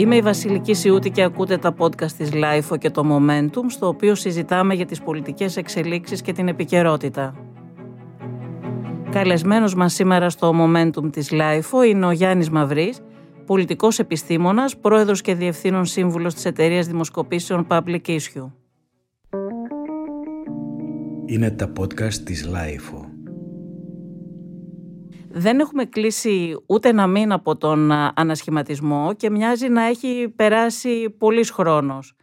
Είμαι η Βασιλική Σιούτη και ακούτε τα podcast της LIFO και το Momentum, στο οποίο συζητάμε για τις πολιτικές εξελίξεις και την επικαιρότητα. Καλεσμένος μας σήμερα στο Momentum της LIFO είναι ο Γιάννης Μαυρής, πολιτικός επιστήμονας, πρόεδρος και διευθύνων σύμβουλος της εταιρείας δημοσκοπήσεων Public Issue. Είναι τα podcast της LIFO. Δεν έχουμε κλείσει ούτε ένα μήνα από τον ανασχηματισμό και μοιάζει να έχει περάσει πολύς χρόνος.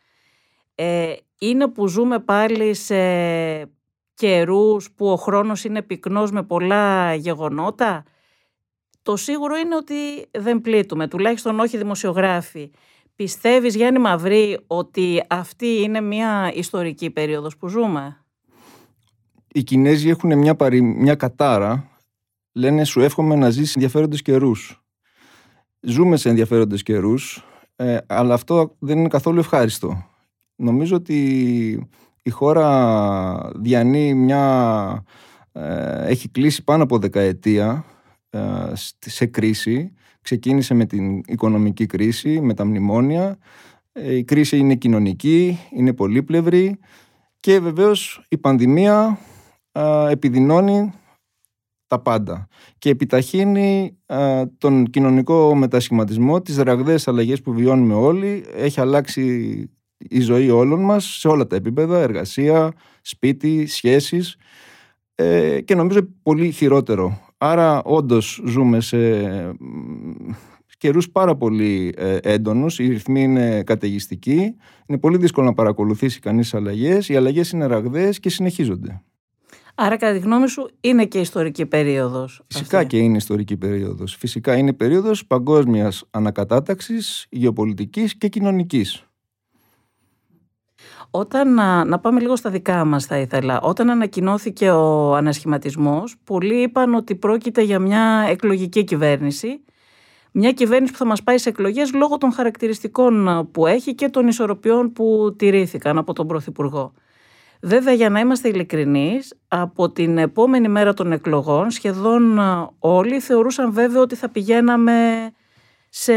Ε, είναι που ζούμε πάλι σε καιρούς που ο χρόνος είναι πυκνός με πολλά γεγονότα. Το σίγουρο είναι ότι δεν πλήττουμε, τουλάχιστον όχι δημοσιογράφοι. Πιστεύεις Γιάννη Μαυρή ότι αυτή είναι μια ιστορική περίοδος που ζούμε; Οι Κινέζοι έχουν μια, παρι... μια κατάρα λένε σου εύχομαι να ζεις ενδιαφέροντες καιρούς. Ζούμε σε ενδιαφέροντες καιρούς, ε, αλλά αυτό δεν είναι καθόλου ευχάριστο. Νομίζω ότι η χώρα διανύει μια... Ε, έχει κλείσει πάνω από δεκαετία ε, σε κρίση. Ξεκίνησε με την οικονομική κρίση, με τα μνημόνια. Η κρίση είναι κοινωνική, είναι πολύπλευρη και βεβαίως η πανδημία επιδεινώνει τα πάντα και επιταχύνει τον κοινωνικό μετασχηματισμό, τις ραγδαίες αλλαγές που βιώνουμε όλοι. Έχει αλλάξει η ζωή όλων μας σε όλα τα επίπεδα, εργασία, σπίτι, σχέσεις ε, και νομίζω πολύ χειρότερο. Άρα όντως ζούμε σε καιρούς πάρα πολύ ε, έντονους, οι ρυθμοί είναι καταιγιστικοί, είναι πολύ δύσκολο να παρακολουθήσει κανείς αλλαγές, οι αλλαγές είναι ραγδαίες και συνεχίζονται. Άρα, κατά τη γνώμη σου, είναι και ιστορική περίοδος. Φυσικά και είναι ιστορική περίοδος. Φυσικά είναι περίοδος παγκόσμιας ανακατάταξης, γεωπολιτικής και κοινωνικής. Όταν, να, πάμε λίγο στα δικά μας θα ήθελα. Όταν ανακοινώθηκε ο ανασχηματισμός, πολλοί είπαν ότι πρόκειται για μια εκλογική κυβέρνηση. Μια κυβέρνηση που θα μας πάει σε εκλογές λόγω των χαρακτηριστικών που έχει και των ισορροπιών που τηρήθηκαν από τον Πρωθυπουργό. Βέβαια, για να είμαστε ειλικρινείς, από την επόμενη μέρα των εκλογών σχεδόν όλοι θεωρούσαν βέβαια ότι θα πηγαίναμε σε,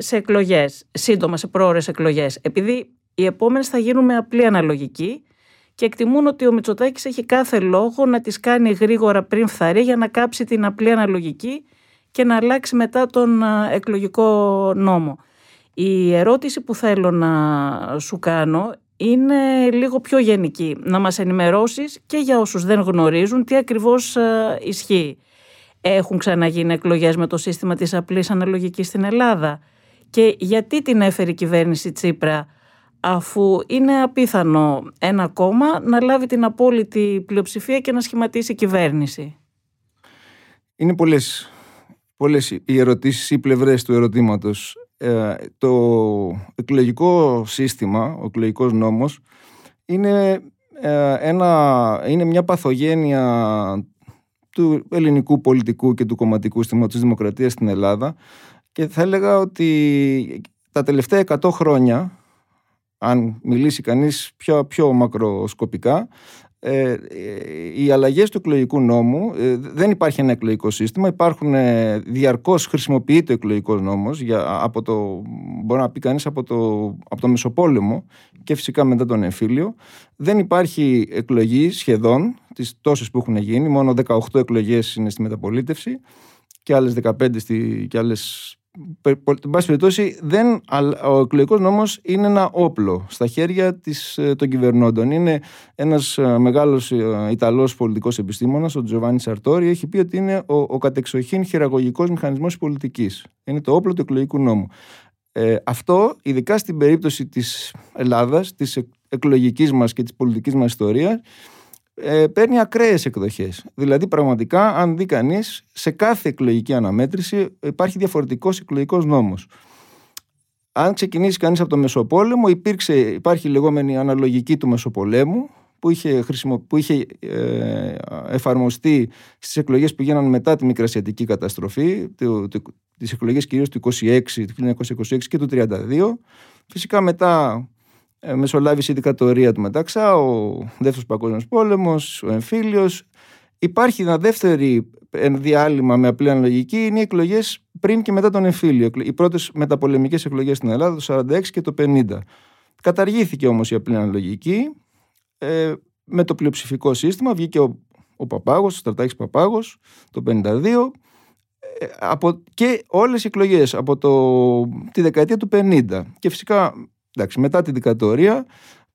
σε εκλογές, σύντομα σε πρόορες εκλογές. Επειδή οι επόμενες θα γίνουν με απλή αναλογική και εκτιμούν ότι ο Μητσοτάκης έχει κάθε λόγο να τις κάνει γρήγορα πριν φθαρεί για να κάψει την απλή αναλογική και να αλλάξει μετά τον εκλογικό νόμο. Η ερώτηση που θέλω να σου κάνω είναι λίγο πιο γενική. Να μας ενημερώσεις και για όσους δεν γνωρίζουν τι ακριβώς ε, ισχύει. Έχουν ξαναγίνει εκλογές με το σύστημα της απλής αναλογικής στην Ελλάδα. Και γιατί την έφερε η κυβέρνηση Τσίπρα αφού είναι απίθανο ένα κόμμα να λάβει την απόλυτη πλειοψηφία και να σχηματίσει κυβέρνηση; Είναι πολλές, πολλές οι ερωτήσεις ή πλευρές του ερωτήματος. Ε, το εκλογικό σύστημα, ο εκλογικός νόμος είναι, ε, ένα, είναι μια παθογένεια του ελληνικού πολιτικού και του κομματικού συστήματος της δημοκρατίας στην Ελλάδα και θα έλεγα ότι τα τελευταία 100 χρόνια αν μιλήσει κανείς πιο, πιο μακροσκοπικά ε, οι αλλαγές του εκλογικού νόμου ε, δεν υπάρχει ένα εκλογικό σύστημα. Υπάρχουν ε, διαρκώς χρησιμοποιείται ο εκλογικός νόμος για, από το, μπορεί να πει κανείς από το, από το Μεσοπόλεμο και φυσικά μετά τον εμφύλιο. Δεν υπάρχει εκλογή σχεδόν τις τόσες που έχουν γίνει. Μόνο 18 εκλογές είναι στη μεταπολίτευση και άλλες 15 στη, και άλλες Εν πάση περιπτώσει, δεν, ο εκλογικός νόμος είναι ένα όπλο στα χέρια της, ε, των κυβερνώντων. Είναι ένας ε, μεγάλος ε, Ιταλός πολιτικός επιστήμονας, ο Τζοβάνι Σαρτόρι, έχει πει ότι είναι ο, ο κατεξοχήν χειραγωγικός μηχανισμός πολιτικής. Είναι το όπλο του εκλογικού νόμου. Ε, αυτό, ειδικά στην περίπτωση της Ελλάδας, της εκλογικής μας και της πολιτικής μας ιστορίας, ε, παίρνει ακραίες εκδοχές. Δηλαδή, πραγματικά, αν δει κανείς, σε κάθε εκλογική αναμέτρηση υπάρχει διαφορετικός εκλογικός νόμος. Αν ξεκινήσει κανείς από το Μεσοπόλεμο, υπήρξε, υπάρχει η λεγόμενη αναλογική του Μεσοπολέμου, που είχε, χρησιμο, που είχε ε, εφαρμοστεί στις εκλογές που γίνανε μετά τη Μικρασιατική καταστροφή, το, το, τις εκλογές κυρίως του 26, του 1926 και του 1932. Φυσικά μετά ε, μεσολάβησε η δικατορία του Μεταξά, ο δεύτερος παγκόσμιος πόλεμος, ο εμφύλιος. Υπάρχει ένα δεύτερο διάλειμμα με απλή αναλογική, είναι οι εκλογές πριν και μετά τον εμφύλιο. Οι πρώτες μεταπολεμικές εκλογές στην Ελλάδα το 1946 και το 1950. Καταργήθηκε όμως η απλή αναλογική. Ε, με το πλειοψηφικό σύστημα βγήκε ο, ο Παπάγος, ο Στρατάκης Παπάγος το 1952 ε, από, και όλες οι εκλογές από το, τη δεκαετία του 50 και φυσικά εντάξει, μετά τη δικτατορία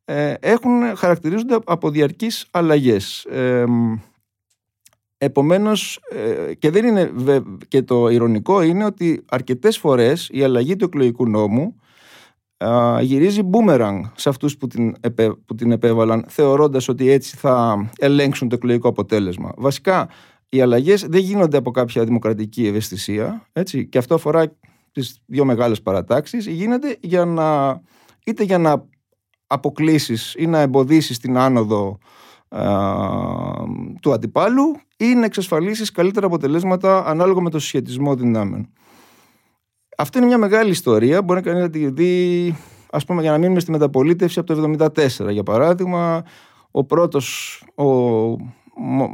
ε, έχουν, χαρακτηρίζονται από διαρκείς αλλαγές. Ε, επομένως, ε, και, δεν είναι, και το ηρωνικό είναι ότι αρκετές φορές η αλλαγή του εκλογικού νόμου γυρίζει μπούμεραγκ σε αυτούς που την, που την επέβαλαν θεωρώντας ότι έτσι θα ελέγξουν το εκλογικό αποτέλεσμα. Βασικά οι αλλαγές δεν γίνονται από κάποια δημοκρατική ευαισθησία έτσι, και αυτό αφορά τις δύο μεγάλες παρατάξεις γίνεται για να, είτε για να αποκλείσεις ή να εμποδίσεις την άνοδο του αντιπάλου ή να εξασφαλίσεις καλύτερα αποτελέσματα ανάλογα με το συσχετισμό δυνάμεων. Αυτή είναι μια μεγάλη ιστορία. Μπορεί κανείς να τη δει, ας πούμε, για να μείνουμε στη μεταπολίτευση από το 1974. Για παράδειγμα, ο πρώτος,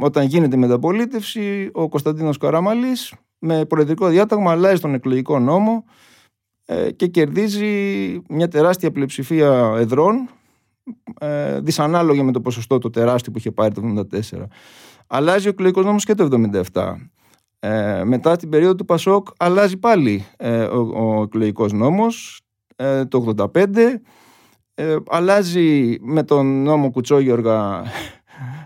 όταν γίνεται η μεταπολίτευση, ο Κωνσταντίνος Καραμαλής με προεδρικό διάταγμα αλλάζει τον εκλογικό νόμο ε, και κερδίζει μια τεράστια πλειοψηφία εδρών ε, δυσανάλογη με το ποσοστό το τεράστιο που είχε πάρει το 1974. Αλλάζει ο εκλογικός νόμος και το 1977. Ε, μετά την περίοδο του Πασόκ αλλάζει πάλι ε, ο, ο εκλογικός νόμος ε, το 85 ε, αλλάζει με τον νόμο Κουτσόγιοργα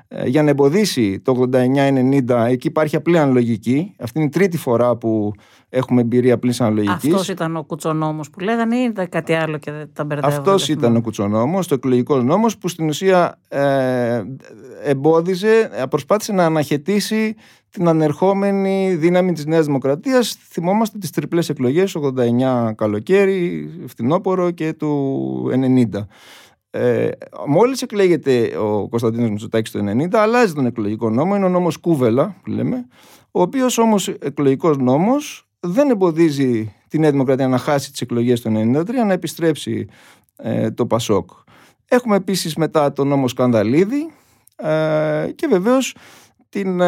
ε, για να εμποδίσει το 89-90 εκεί υπάρχει απλή αναλογική αυτή είναι η τρίτη φορά που έχουμε εμπειρία απλής αναλογικής. Αυτός ήταν ο κουτσονόμος που λέγανε ή ήταν κάτι άλλο και δεν τα μπερδεύω. Αυτός ήταν ο κουτσονόμος, το εκλογικό νόμος που στην ουσία ε, εμπόδιζε, προσπάθησε να αναχαιτήσει την ανερχόμενη δύναμη της Νέας Δημοκρατίας. Θυμόμαστε τις τριπλές εκλογές, 89 καλοκαίρι, φθινόπωρο και του 90. Ε, μόλις εκλέγεται ο Κωνσταντίνος Μητσοτάκης το 90 αλλάζει τον εκλογικό νόμο, είναι ο νόμος Κούβελα που λέμε, ο οποίος όμως εκλογικός νόμος δεν εμποδίζει την Νέα Δημοκρατία να χάσει τις εκλογές το 1993 να επιστρέψει ε, το Πασόκ. Έχουμε επίσης μετά τον νόμο Σκανδαλίδη ε, και βεβαίως την ε,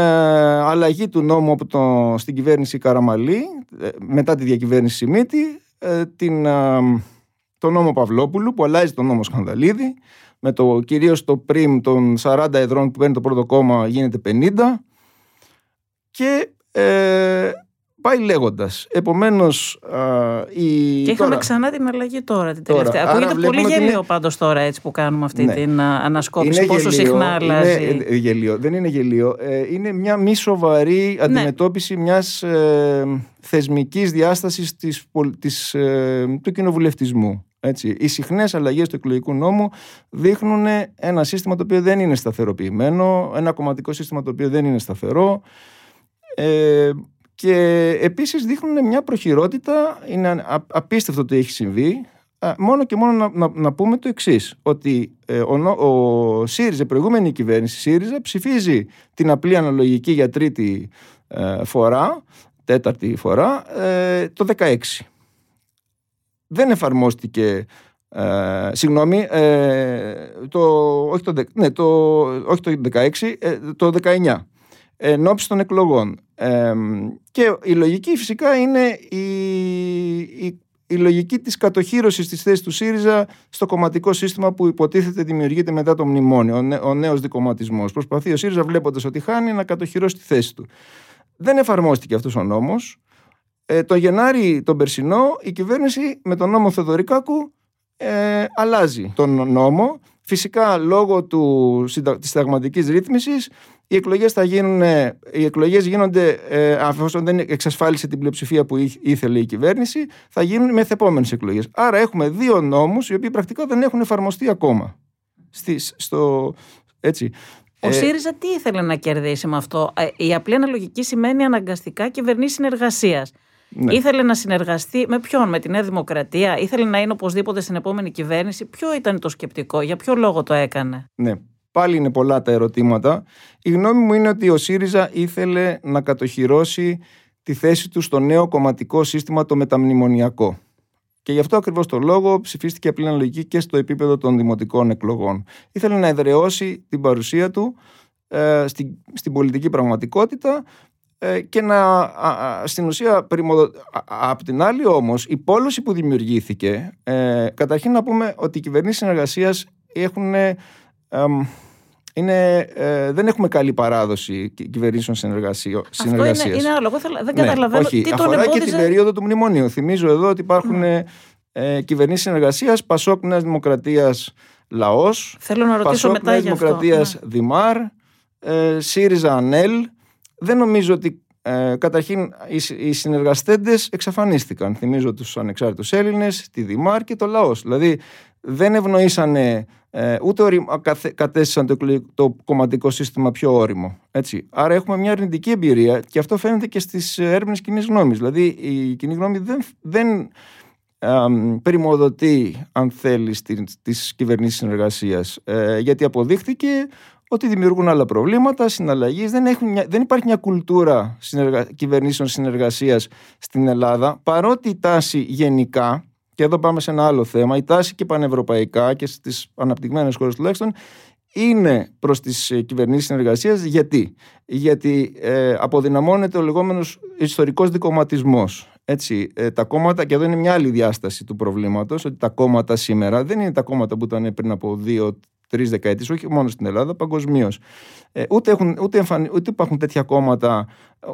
αλλαγή του νόμου από το, στην κυβέρνηση Καραμαλή ε, μετά τη διακυβέρνηση Σιμίτη την, τον νόμο Παυλόπουλου που αλλάζει τον νόμο Σκανδαλίδη με το κυρίως το πριμ των 40 εδρών που παίρνει το πρώτο κόμμα γίνεται 50 και Πάει λέγοντας. Επομένως. Η... Και είχαμε ξανά την αλλαγή τώρα την τελευταία. Τώρα. Ακούγεται πολύ γελίο είναι... πάντως τώρα έτσι που κάνουμε αυτή ναι. την ανασκόπηση. Είναι πόσο γελίο, συχνά αλλάζει; Είναι ε, γελίο. Δεν είναι γελίο. Ε, είναι μια μη σοβαρή ναι. αντιμετώπιση ναι. μιας ε, θεσμικής διάστασης ε, του κοινοβουλευτισμού. Έτσι. Οι συχνές αλλαγές του εκλογικού νόμου δείχνουν ένα σύστημα το οποίο δεν είναι σταθεροποιημένο, ένα κομματικό σύστημα το οποίο δεν είναι σταθερό. Ε, και επίσης δείχνουν μια προχειρότητα, είναι απίστευτο το έχει συμβεί, μόνο και μόνο να, να, να πούμε το εξής, ότι ε, ο, ο ΣΥΡΙΖΑ, η προηγούμενη κυβέρνηση ΣΥΡΙΖΑ, ψηφίζει την απλή αναλογική για τρίτη ε, φορά, τέταρτη φορά, ε, το 16. Δεν εφαρμόστηκε ε, συγγνώμη, ε, το, όχι, το, ναι, το, όχι το 16, το 19 εν ώψη των εκλογών. και η λογική φυσικά είναι η, η, η λογική της κατοχύρωσης της θέσης του ΣΥΡΙΖΑ στο κομματικό σύστημα που υποτίθεται δημιουργείται μετά το μνημόνιο, ο, νέ, ο νέος δικοματισμός. Προσπαθεί ο ΣΥΡΙΖΑ βλέποντας ότι χάνει να κατοχυρώσει τη θέση του. Δεν εφαρμόστηκε αυτός ο νόμος. Ε, το Γενάρη τον περσινό η κυβέρνηση με τον νόμο Θεοδωρικάκου ε, αλλάζει τον νόμο. Φυσικά λόγω του, της συνταγματικής ρύθμισης οι εκλογές, θα γίνουν, οι εκλογές γίνονται, ε, αφού δεν εξασφάλισε την πλειοψηφία που ήθελε η κυβέρνηση, θα γίνουν με επόμενες εκλογές. Άρα έχουμε δύο νόμους οι οποίοι πρακτικά δεν έχουν εφαρμοστεί ακόμα. Στη, στο, έτσι. Ο ε, ΣΥΡΙΖΑ τι ήθελε να κερδίσει με αυτό; Ε, η απλή αναλογική σημαίνει αναγκαστικά κυβερνήσει συνεργασίας. Ναι. Ήθελε να συνεργαστεί με ποιον, με τη Νέα Δημοκρατία, ήθελε να είναι οπωσδήποτε στην επόμενη κυβέρνηση; Ποιο ήταν το σκεπτικό, για ποιο λόγο το έκανε; Ναι. Πάλι είναι πολλά τα ερωτήματα. Η γνώμη μου είναι ότι ο ΣΥΡΙΖΑ ήθελε να κατοχυρώσει τη θέση του στο νέο κομματικό σύστημα το μεταμνημονιακό. Και γι' αυτό ακριβώς το λόγο ψηφίστηκε απλή αναλογική και στο επίπεδο των δημοτικών εκλογών. Ήθελε να εδραιώσει την παρουσία του ε, στην, στην πολιτική πραγματικότητα ε, και να στην ουσία από την άλλη όμως η πόλωση που δημιουργήθηκε ε, καταρχήν να πούμε ότι οι κυβερνήσεις συνεργασίας έχουν είναι, ε, δεν έχουμε καλή παράδοση κυβερνήσεων συνεργασία. Αυτό είναι, είναι άλλο. Εγώ δεν ναι, καταλαβαίνω όχι, τι αφορά και την περίοδο του μνημονίου. Θυμίζω εδώ ότι υπάρχουν mm. ε, κυβερνήσεις συνεργασίας, Πασόκ Νέας Δημοκρατίας Λαός. Θέλω να ρωτήσω Πασόκ, μετά Νέας Δημοκρατίας ναι. Δημάρ. Ε, ΣΥΡΙΖΑ ΑΝΕΛ. Δεν νομίζω ότι ε, καταρχήν οι, οι συνεργαστέντες εξαφανίστηκαν. Θυμίζω τους ανεξάρτητους Έλληνες, τη Δημάρ και το λαός. Δηλαδή δεν ευνοήσανε ε, ούτε κατέστησαν το, το κομματικό σύστημα πιο όριμο. Έτσι. Άρα έχουμε μια αρνητική εμπειρία και αυτό φαίνεται και στις έρευνες κοινής γνώμης. Δηλαδή η κοινή γνώμη δεν, δεν περιμοδοτεί, αν θέλεις, τις κυβερνήσεις συνεργασίας. Ε, γιατί αποδείχθηκε ότι δημιουργούν άλλα προβλήματα, συναλλαγής. Δεν, δεν υπάρχει μια κουλτούρα συνεργα... κυβερνήσεων συνεργασίας στην Ελλάδα, παρότι η τάση γενικά και εδώ πάμε σε ένα άλλο θέμα. Η τάση και πανευρωπαϊκά και στις αναπτυγμένες χώρες τουλάχιστον είναι προς τις ε, κυβερνήσεις συνεργασίας. Γιατί, Γιατί ε, αποδυναμώνεται ο λεγόμενος ιστορικός δικοματισμός. Έτσι, ε, τα κόμματα, και εδώ είναι μια άλλη διάσταση του προβλήματος, ότι τα κόμματα σήμερα δεν είναι τα κόμματα που ήταν πριν από δύο, τρεις δεκαετίες, όχι μόνο στην Ελλάδα, παγκοσμίως. Ε, ούτε, έχουν, ούτε, εμφανι, ούτε υπάρχουν τέτοια κόμματα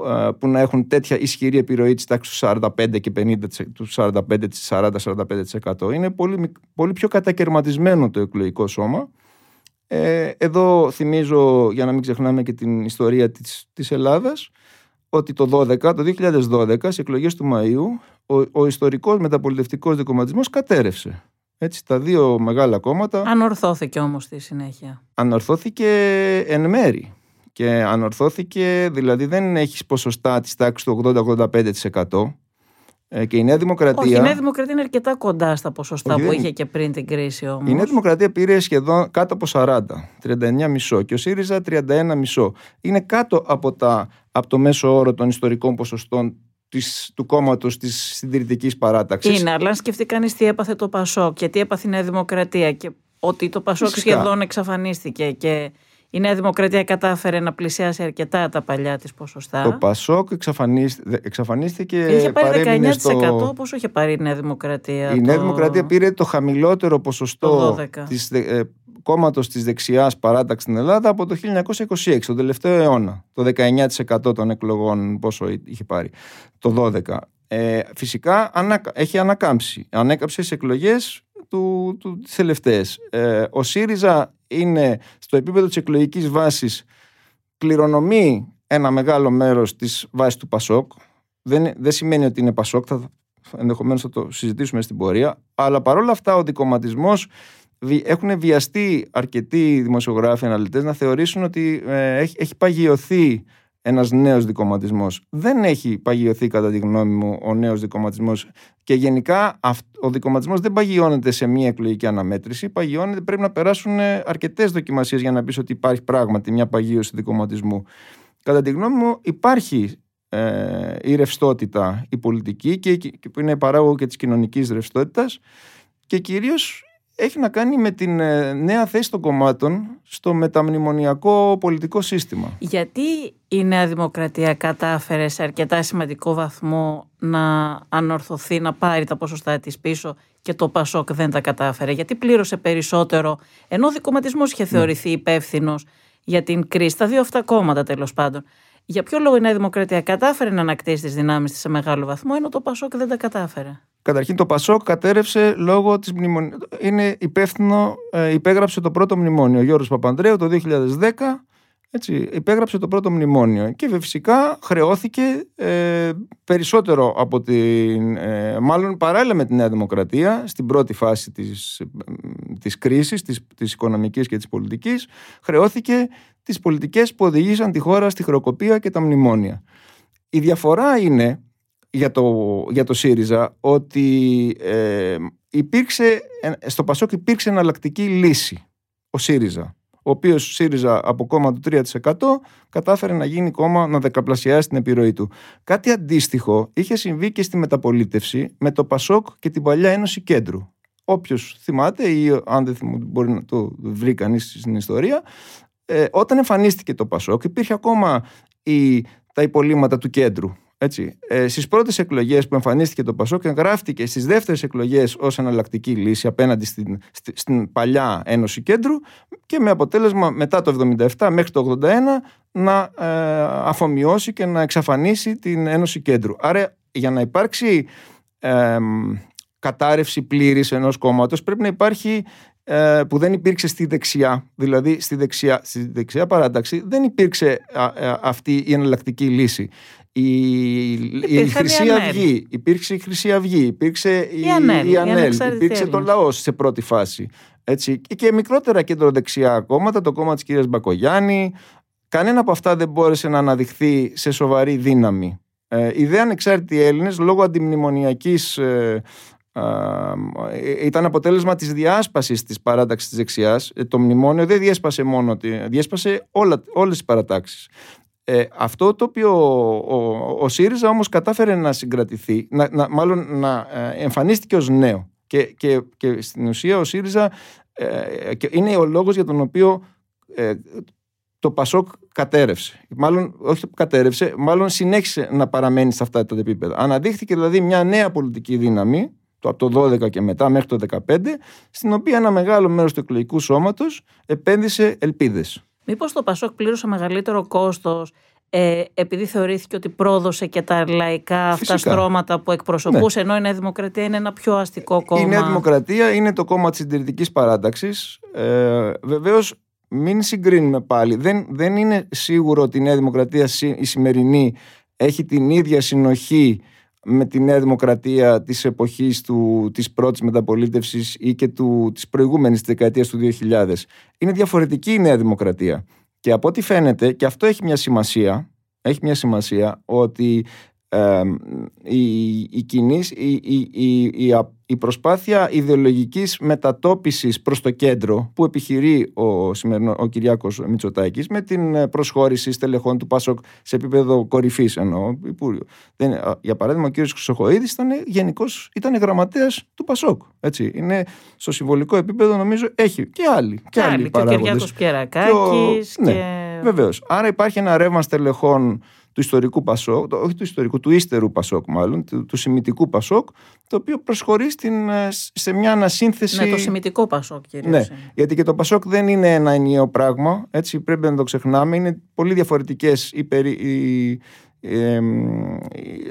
ε, που να έχουν τέτοια ισχυρή επιρροή της τάξης του 45 και 50, του 45, 40-45%. Είναι πολύ, πολύ πιο κατακαιρματισμένο το εκλογικό σώμα. Ε, εδώ θυμίζω, για να μην ξεχνάμε και την ιστορία της, της Ελλάδας, ότι το 12, το 2012, σε εκλογές του Μαΐου, ο, ο ιστορικός μεταπολιτευτικός δικοματισμός κατέρευσε. Έτσι, τα δύο μεγάλα κόμματα. Ανορθώθηκε όμως στη συνέχεια. Ανορθώθηκε εν μέρη. Και ανορθώθηκε, δηλαδή δεν έχεις ποσοστά της τάξης του 80-85%. Ε, και η Νέα Δημοκρατία. Όχι, η Νέα Δημοκρατία είναι αρκετά κοντά στα ποσοστά που είχε και πριν την κρίση όμως. Η Νέα Δημοκρατία πήρε σχεδόν κάτω από 40, 39,5 και ο ΣΥΡΙΖΑ 31,5. Είναι κάτω από, τα, από το μέσο όρο των ιστορικών ποσοστών της, του κόμματος της συντηρητικής παράταξης. Είναι, αλλά αν σκεφτεί κανείς τι έπαθε το Πασόκ και τι έπαθε η Νέα Δημοκρατία και ότι το Πασόκ σχεδόν εξαφανίστηκε και η Νέα Δημοκρατία κατάφερε να πλησιάσει αρκετά τα παλιά της ποσοστά. Το Πασόκ εξαφανίστηκε. Είχε πάρει 19% στο... πόσο είχε πάρει η Νέα Δημοκρατία. Η το... Νέα Δημοκρατία πήρε το χαμηλότερο ποσοστό της, ε, κόμματος της δεξιάς παράταξη στην Ελλάδα από το 1926, τον τελευταίο αιώνα. Το 19% των εκλογών, πόσο είχε πάρει. Το 12. Ε, φυσικά έχει ανακάμψει. Ανέκαψες στι εκλογές του, του, τις τελευταίες. Ε, ο ΣΥΡΙΖΑ είναι στο επίπεδο της εκλογικής βάσης κληρονομεί ένα μεγάλο μέρος της βάσης του ΠΑΣΟΚ. Δεν, δεν σημαίνει ότι είναι ΠΑΣΟΚ, θα, ενδεχομένως θα το συζητήσουμε στην πορεία. Αλλά παρόλα αυτά ο δικοματισμός έχουν βιαστεί αρκετοί δημοσιογράφοι αναλυτές να θεωρήσουν ότι ε, έχει, έχει παγιωθεί ένας νέος δικοματισμός. Δεν έχει παγιωθεί κατά τη γνώμη μου ο νέος δικοματισμός και γενικά ο δικοματισμός δεν παγιώνεται σε μία εκλογική αναμέτρηση, παγιώνεται, πρέπει να περάσουν αρκετές δοκιμασίες για να πεις ότι υπάρχει πράγματι μια παγίωση δικοματισμού. Κατά τη γνώμη μου υπάρχει ε, η ρευστότητα η πολιτική και, και που είναι παράγωγο και της κοινωνικής ρευστότητας και κυρίως έχει να κάνει με την ε, νέα θέση των κομμάτων στο μεταμνημονιακό πολιτικό σύστημα. Γιατί η Νέα Δημοκρατία κατάφερε σε αρκετά σημαντικό βαθμό να ανορθωθεί, να πάρει τα ποσοστά της πίσω και το Πασόκ δεν τα κατάφερε. Γιατί πλήρωσε περισσότερο, ενώ ο δικοματισμός είχε ναι. θεωρηθεί υπεύθυνο για την κρίση, τα δύο αυτά κόμματα τέλος πάντων. Για ποιο λόγο η Νέα Δημοκρατία κατάφερε να ανακτήσει τις δυνάμεις της σε μεγάλο βαθμό, ενώ το Πασόκ δεν τα κατάφερε; Καταρχήν το Πασόκ κατέρευσε λόγω της μνημονίας. Είναι υπεύθυνο, ε, υπέγραψε το πρώτο μνημόνιο. Ο Γιώργος Παπανδρέου το 2010 έτσι, υπέγραψε το πρώτο μνημόνιο και φυσικά χρεώθηκε ε, περισσότερο από την, ε, μάλλον παράλληλα με τη Νέα Δημοκρατία στην πρώτη φάση της, της κρίσης, της, της οικονομικής και της πολιτικής χρεώθηκε τις πολιτικές που οδηγήσαν τη χώρα στη χρεοκοπία και τα μνημόνια. Η διαφορά είναι για το, για το ΣΥΡΙΖΑ ότι ε, υπήρξε, ε, στο Πασόκ υπήρξε εναλλακτική λύση, ο ΣΥΡΙΖΑ ο οποίος ΣΥΡΙΖΑ από κόμμα του 3% κατάφερε να γίνει κόμμα να δεκαπλασιάσει την επιρροή του. Κάτι αντίστοιχο είχε συμβεί και στη μεταπολίτευση με το ΠΑΣΟΚ και την παλιά Ένωση Κέντρου. Όποιος θυμάται ή αν δεν θυμάται, μπορεί να το βρει κανείς στην ιστορία, ε, όταν εμφανίστηκε το Πασόκ υπήρχε ακόμα η, τα υπολείμματα του κέντρου. Έτσι. Ε, Στις πρώτες εκλογές που εμφανίστηκε το Πασόκ, εγγράφτηκε στις δεύτερες εκλογές ως εναλλακτική λύση απέναντι στην, στην παλιά Ένωση Κέντρου και με αποτέλεσμα μετά το 1977 μέχρι το 1981 να ε, αφομοιώσει και να εξαφανίσει την Ένωση Κέντρου. Άρα για να υπάρξει ε, κατάρρευση πλήρης ενός κόμματος πρέπει να υπάρχει ε, που δεν υπήρξε στη δεξιά, δηλαδή στη δεξιά, στη δεξιά παράταξη δεν υπήρξε ε, αυτή η εναλλακτική λύση. Η, η Χρυσή Αυγή, υπήρξε η Χρυσή Αυγή, υπήρξε η, η Ανέλ, υπήρξε το λαός σε πρώτη φάση. Έτσι. Και μικρότερα κεντροδεξιά κόμματα, το κόμμα της κυρίας Μπακογιάννη, κανένα από αυτά δεν μπόρεσε να αναδειχθεί σε σοβαρή δύναμη. Ε, οι δε ανεξάρτητοι Έλληνες λόγω αντιμνημονιακής ε, ε, ήταν αποτέλεσμα της διάσπασης της παράταξης της δεξιάς. Ε, το μνημόνιο δεν διέσπασε μόνο, διέσπασε όλα, όλες τις παρατάξεις. Ε, αυτό το οποίο ο, ο, ο ΣΥΡΙΖΑ όμως κατάφερε να συγκρατηθεί, να, να, μάλλον να ε, εμφανίστηκε ως νέο. Και, και, και στην ουσία ο ΣΥΡΙΖΑ ε, και είναι ο λόγος για τον οποίο ε, το Πασόκ κατέρευσε. Μάλλον, όχι κατέρευσε, μάλλον συνέχισε να παραμένει σε αυτά τα επίπεδα. Αναδείχθηκε δηλαδή μια νέα πολιτική δύναμη από το 12 και μετά μέχρι το 15, στην οποία ένα μεγάλο μέρος του εκλογικού σώματος επένδυσε ελπίδες. Μήπως το Πασόκ πλήρωσε μεγαλύτερο κόστος ε, επειδή θεωρήθηκε ότι πρόδωσε και τα λαϊκά αυτά στρώματα που εκπροσωπούσε, ναι. ενώ η Νέα Δημοκρατία είναι ένα πιο αστικό κόμμα. Η Νέα Δημοκρατία είναι το κόμμα της συντηρητικής παράταξης. Ε, βεβαίως μην συγκρίνουμε πάλι. Δεν, δεν είναι σίγουρο ότι η Νέα Δημοκρατία η σημερινή έχει την ίδια συνοχή με τη Νέα Δημοκρατία της εποχής του, της πρώτης μεταπολίτευσης ή και του, της προηγούμενης της δεκαετίας του 2000. Είναι διαφορετική η Νέα Δημοκρατία. Και από ό,τι φαίνεται, και αυτό έχει μια σημασία, έχει μια σημασία ότι η, η, η, η, η, προσπάθεια ιδεολογικής μετατόπισης προς το κέντρο που επιχειρεί ο, σημερινό, ο Κυριάκος Μητσοτάκης με την προσχώρηση στελεχών του ΠΑΣΟΚ σε επίπεδο κορυφής εννοώ, Δεν, για παράδειγμα ο κύριος Χρυσοχοίδης ήταν γενικός, ήταν γραμματέας του ΠΑΣΟΚ έτσι. είναι στο συμβολικό επίπεδο νομίζω έχει και άλλοι και, άλλοι, άλλοι και ο Κυριάκος Πιερακάκης και... Ναι, βεβαίως. άρα υπάρχει ένα ρεύμα στελεχών του ιστορικού Πασόκ, όχι του ιστορικού, του ύστερου Πασόκ μάλλον, του, του σημητικού Πασόκ, το οποίο προσχωρεί στην, ε, σε μια ανασύνθεση. Ναι, το σημητικό Πασόκ κυρίως. Ναι, γιατί και το Πασόκ δεν είναι ένα ενιαίο πράγμα, έτσι πρέπει να το ξεχνάμε, είναι πολύ διαφορετικές οι, περι, ε,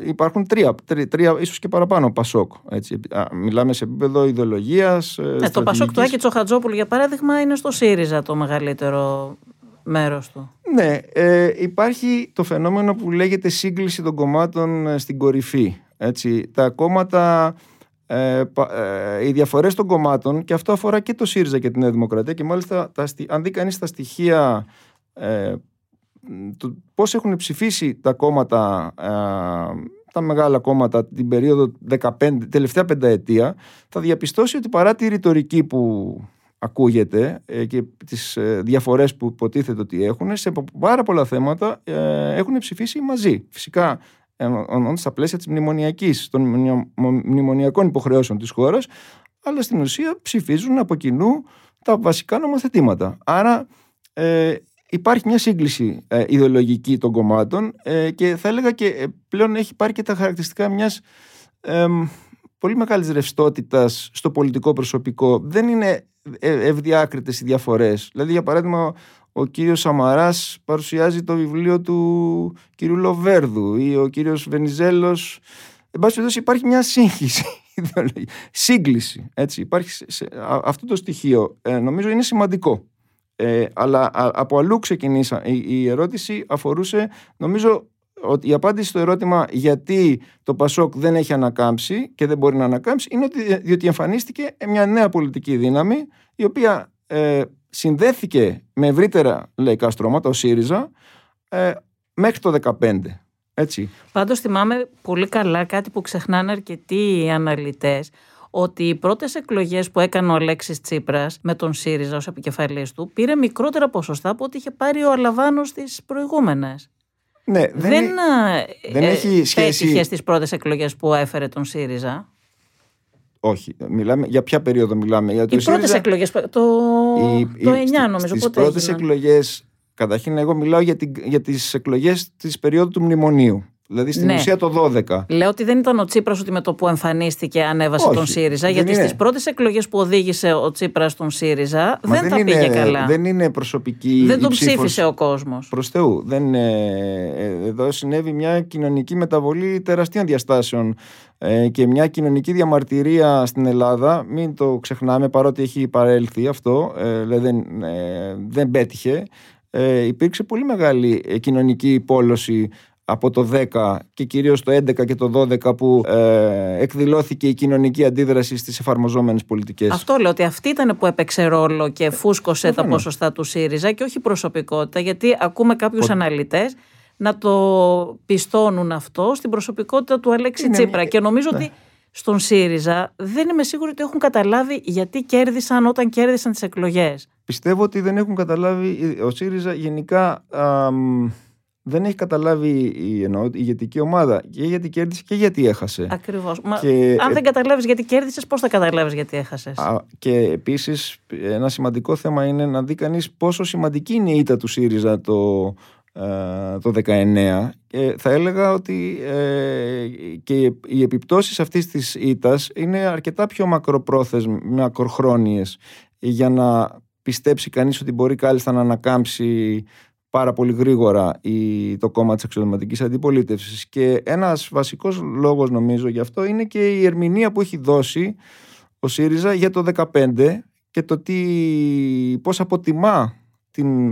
υπάρχουν τρία, τρία, τρία, ίσως και παραπάνω Πασόκ. Έτσι. Μιλάμε σε επίπεδο ιδεολογίας. Ε, ναι, το Πασόκ του Άκη Τσοχατζόπουλου για παράδειγμα είναι στο ΣΥΡΙΖΑ το μεγαλύτερο μέρος του. Ναι, ε, υπάρχει το φαινόμενο που λέγεται σύγκληση των κομμάτων ε, στην κορυφή. Έτσι. Τα κόμματα, ε, ε, οι διαφορές των κομμάτων, και αυτό αφορά και το ΣΥΡΙΖΑ και την Νέα Δημοκρατία, και μάλιστα τα, αν δει κανείς τα στοιχεία ε, το πώς έχουν ψηφίσει τα κόμματα ε, τα μεγάλα κόμματα την περίοδο 15, τελευταία πενταετία θα διαπιστώσει ότι παρά τη ρητορική που ακούγεται ε, και τις ε, διαφορές που υποτίθεται ότι έχουν σε πάρα πολλά θέματα ε, έχουν ψηφίσει μαζί. Φυσικά στα πλαίσια της μνημονιακής, των μνημονιακών υποχρεώσεων της χώρας αλλά στην ουσία ψηφίζουν από κοινού τα βασικά νομοθετήματα. Άρα υπάρχει μια σύγκληση ιδεολογική των κομμάτων και θα έλεγα και πλέον έχει πάρει και τα χαρακτηριστικά μιας πολύ μεγάλης ρευστότητας στο πολιτικό προσωπικό. Δεν είναι ε, ευδιάκριτες οι διαφορές. Δηλαδή για παράδειγμα ο κύριος Σαμαράς παρουσιάζει το βιβλίο του κύριου Λοβέρδου ή ο κύριος Βενιζέλος Εν πάση περιπτώσει υπάρχει μια σύγχυση, σύγκληση. Έτσι. Υπάρχει αυτό το στοιχείο ε, νομίζω είναι σημαντικό. Ε, αλλά από αλλού ξεκινήσα. Η, η ερώτηση αφορούσε νομίζω ότι η απάντηση στο ερώτημα γιατί το Πασόκ δεν έχει ανακάμψει και δεν μπορεί να ανακάμψει είναι ότι, διότι εμφανίστηκε μια νέα πολιτική δύναμη η οποία ε, συνδέθηκε με ευρύτερα λαϊκά στρώματα, ο ΣΥΡΙΖΑ, ε, μέχρι το 2015. Έτσι. Πάντως θυμάμαι πολύ καλά κάτι που ξεχνάνε αρκετοί αναλυτές ότι οι πρώτες εκλογές που έκανε ο Αλέξης Τσίπρας με τον ΣΥΡΙΖΑ ως επικεφαλής του πήρε μικρότερα ποσοστά από ό,τι είχε πάρει ο Αλαβάνος στις προηγούμενες. Ναι, δεν, δεν, δεν ε, έχει σχέση. Πέτυχε στις πρώτες εκλογές που έφερε τον ΣΥΡΙΖΑ; Όχι. Μιλάμε, για ποια περίοδο μιλάμε; Για το Οι πρώτες εκλογές. Το, οι, το 9 νομίζω. Στις πρώτες εκλογές Καταρχήν, εγώ μιλάω για, την, για τις εκλογές της περίοδου του μνημονίου. Δηλαδή στην Ναι. ουσία το 12. Λέω ότι δεν ήταν ο Τσίπρας ότι με το που εμφανίστηκε ανέβασε Όχι, τον ΣΥΡΙΖΑ, δεν γιατί είναι. στις πρώτες εκλογές που οδήγησε ο Τσίπρας στον ΣΥΡΙΖΑ Μα δεν, τα είναι, πήγε καλά. δεν είναι προσωπική. Δεν η τον ψήφος ψήφισε ο κόσμος. Προς Θεού. Δεν, ε, ε, εδώ συνέβη μια κοινωνική μεταβολή τεραστίων διαστάσεων ε, και μια κοινωνική διαμαρτυρία στην Ελλάδα. Μην το ξεχνάμε παρότι έχει παρέλθει αυτό, ε, δηλαδή δεν, ε, δεν πέτυχε. Ε, υπήρξε πολύ μεγάλη ε, κοινωνική πόλωση από το 10 και κυρίως το 11 και το 12 που ε, εκδηλώθηκε η κοινωνική αντίδραση στις εφαρμοζόμενες πολιτικές. Αυτό λέω ότι αυτή ήταν που έπαιξε ρόλο και φούσκωσε τα προφανώς. ποσοστά του ΣΥΡΙΖΑ και όχι προσωπικότητα, γιατί ακούμε κάποιους αναλυτές να το πιστώνουν αυτό στην προσωπικότητα του Αλέξη Είναι Τσίπρα. μια- Και νομίζω ναι. ότι στον ΣΥΡΙΖΑ δεν είμαι σίγουρη ότι έχουν καταλάβει γιατί κέρδισαν όταν κέρδισαν τις εκλογές. Πιστεύω ότι δεν έχουν καταλάβει, ο ΣΥΡΙΖΑ γενικά αμ, δεν έχει καταλάβει η, εννοώ, η ηγετική ομάδα και γιατί κέρδισε και γιατί έχασε. Ακριβώς. Μα Και, αν ε, δεν καταλάβεις γιατί κέρδισες, πώς θα καταλάβεις γιατί έχασες; Α, και επίσης ένα σημαντικό θέμα είναι να δει κανείς πόσο σημαντική είναι η ήττα του ΣΥΡΙΖΑ το, ε, το 19 και θα έλεγα ότι ε, και οι επιπτώσεις αυτής της ήττας είναι αρκετά πιο μακροπρόθεσμες, μακροχρόνιες για να πιστέψει κανείς ότι μπορεί κάλλιστα να ανακάμψει πάρα πολύ γρήγορα η, το κόμμα της αξιωματικής αντιπολίτευσης. Και ένας βασικός λόγος νομίζω γι' αυτό είναι και η ερμηνεία που έχει δώσει ο ΣΥΡΙΖΑ για το 2015 και το τι, πώς αποτιμά την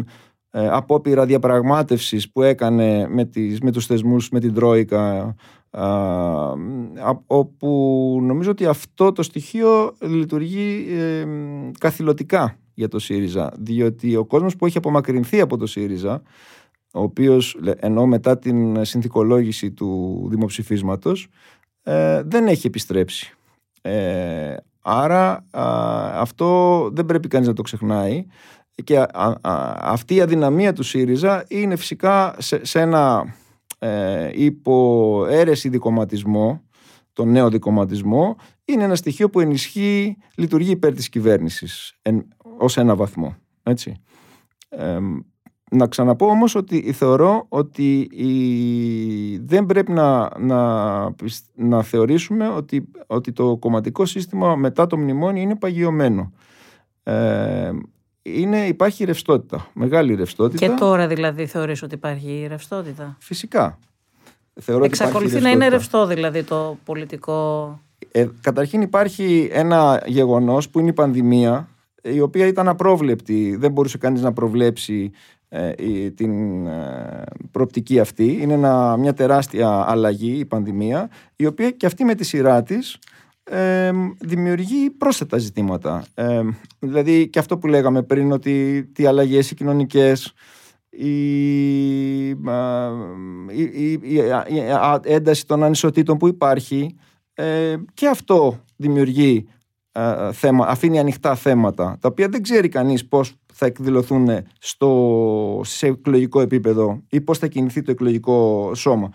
ε, απόπειρα διαπραγμάτευσης που έκανε με, τις, με τους θεσμούς, με την Τρόικα α, α, όπου νομίζω ότι αυτό το στοιχείο λειτουργεί ε, καθηλωτικά για το ΣΥΡΙΖΑ διότι ο κόσμος που έχει απομακρυνθεί από το ΣΥΡΙΖΑ ο οποίος λέ- ενώ μετά την συνθηκολόγηση του δημοψηφίσματος ε, δεν έχει επιστρέψει. Ε, άρα α, αυτό δεν πρέπει κανείς να το ξεχνάει. Και α- α- αυτή η αδυναμία του ΣΥΡΙΖΑ είναι φυσικά σε, σε ένα ε, υποαίρεση δικοματισμό τον νέο δικοματισμό είναι ένα στοιχείο που ενισχύει, λειτουργεί υπέρ της κυβέρνησης. Εν, ως ένα βαθμό. Έτσι. Ε, να ξαναπώ όμως ότι θεωρώ ότι η, δεν πρέπει να, να, πισ- να θεωρήσουμε ότι, ότι το κομματικό σύστημα μετά το μνημόνιο είναι παγιωμένο. Ε, είναι, υπάρχει ρευστότητα, μεγάλη ρευστότητα. Και τώρα δηλαδή θεωρείς ότι υπάρχει ρευστότητα; Φυσικά. Θεωρώ ότι υπάρχει Εξακολουθεί να είναι ρευστότητα. ρευστό δηλαδή το πολιτικό. Ε, καταρχήν υπάρχει ένα γεγονός που είναι η πανδημία η οποία ήταν απρόβλεπτη. Δεν μπορούσε κανείς να προβλέψει ε, η- την ε, προοπτική αυτή. Είναι ένα, μια τεράστια αλλαγή η πανδημία η οποία και αυτή με τη σειρά της ε, δημιουργεί πρόσθετα ζητήματα. Ε, δηλαδή και αυτό που λέγαμε πριν ότι τι αλλαγές οι κοινωνικές η, α, η, η- η- η α- ένταση των ανισοτήτων που υπάρχει ε, και αυτό δημιουργεί ε, θέμα, αφήνει ανοιχτά θέματα τα οποία δεν ξέρει κανείς πώς θα εκδηλωθούν στο, σε εκλογικό επίπεδο ή πώς θα κινηθεί το εκλογικό σώμα.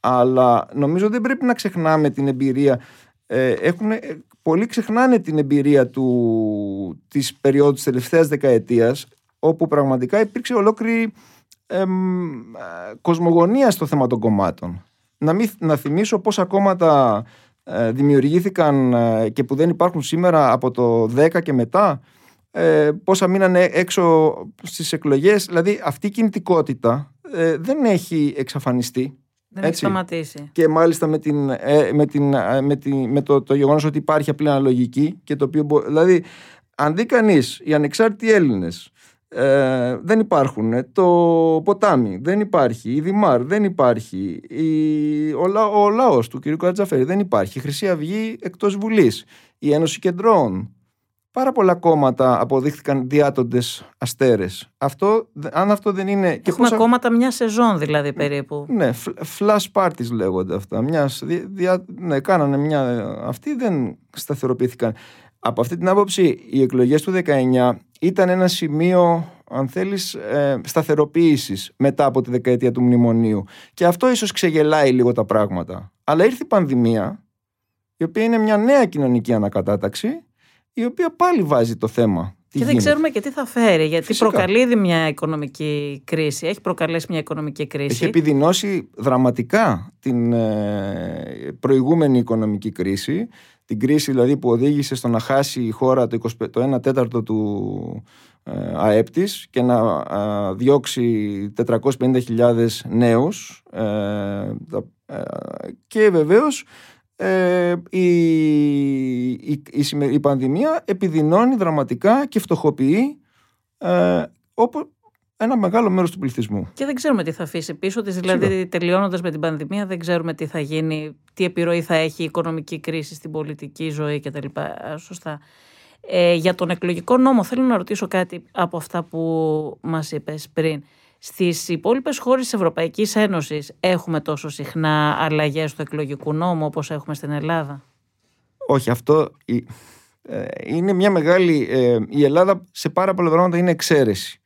Αλλά νομίζω δεν πρέπει να ξεχνάμε την εμπειρία. Ε, έχουν, ε, πολλοί ξεχνάνε την εμπειρία του, της περίοδου της τελευταίας δεκαετίας όπου πραγματικά υπήρξε ολόκληρη εμ, ε, κοσμογονία στο θέμα των κομμάτων. Να, μην, να θυμίσω πόσα κόμματα ε, δημιουργήθηκαν ε, και που δεν υπάρχουν σήμερα από το 10 και μετά, ε, πόσα μείνανε έξω στις εκλογές. Δηλαδή αυτή η κινητικότητα ε, δεν έχει εξαφανιστεί. Δεν έχει Έτσι. σταματήσει. Και μάλιστα με, την, ε, με, την, ε, με, τη, με το, το γεγονός ότι υπάρχει απλή αναλογική και το οποίο μπο- δηλαδή αν δει κανείς οι ανεξάρτητοι Έλληνες ε, δεν υπάρχουν ε, το ποτάμι δεν υπάρχει η Δημάρ δεν υπάρχει η, ο, λα, ο λαός του κ. Κατζαφέρη δεν υπάρχει η Χρυσή Αυγή εκτός Βουλής η Ένωση Κεντρών Πάρα πολλά κόμματα αποδείχθηκαν διάτοντες αστέρες. Αυτό, αν αυτό δεν είναι... και Έχουμε πόσα- κόμματα μια σεζόν δηλαδή περίπου. ναι, φλ- flash parties λέγονται αυτά. Μιας, δι- δια- ναι, κάνανε μια. Αυτοί δεν σταθεροποιήθηκαν. Από αυτή την άποψη, οι εκλογές του 19 ήταν ένα σημείο, αν θέλεις, ε, σταθεροποίησης μετά από τη δεκαετία του μνημονίου. Και αυτό ίσως ξεγελάει λίγο τα πράγματα. Αλλά ήρθε η πανδημία, η οποία είναι μια νέα κοινωνική ανακατάταξη, η οποία πάλι βάζει το θέμα τι και δεν γίνεται. ξέρουμε και τι θα φέρει, γιατί Φυσικά. προκαλεί ήδη μια οικονομική κρίση. Έχει προκαλέσει μια οικονομική κρίση. Έχει επιδεινώσει δραματικά την ε, προηγούμενη οικονομική κρίση. Την κρίση δηλαδή που οδήγησε στο να χάσει η χώρα το, 25, το 1 τέταρτο του ε, ΑΕΠ της και να ε, διώξει 450.000 νέους ε, τα- ε, και βεβαίως ε, η, η, η, σημε- η πανδημία επιδεινώνει δραματικά και φτωχοποιεί ε, όπου ένα μεγάλο μέρος του πληθυσμού. Και δεν ξέρουμε τι θα αφήσει πίσω της. Δηλαδή, τελειώνοντας με την πανδημία, δεν ξέρουμε τι θα γίνει, τι επιρροή θα έχει η οικονομική κρίση στην πολιτική ζωή κτλ. Α, Σωστά. Ε, για τον εκλογικό νόμο, θέλω να ρωτήσω κάτι από αυτά που μας είπες πριν. Στις υπόλοιπες χώρες της Ευρωπαϊκής Ένωσης έχουμε τόσο συχνά αλλαγές του εκλογικού νόμου όπως έχουμε στην Ελλάδα; Όχι, αυτό η- ε, είναι μια μεγάλη. ε, η Ελλάδα σε πάρα πολλά πράγματα είναι εξαίρεση.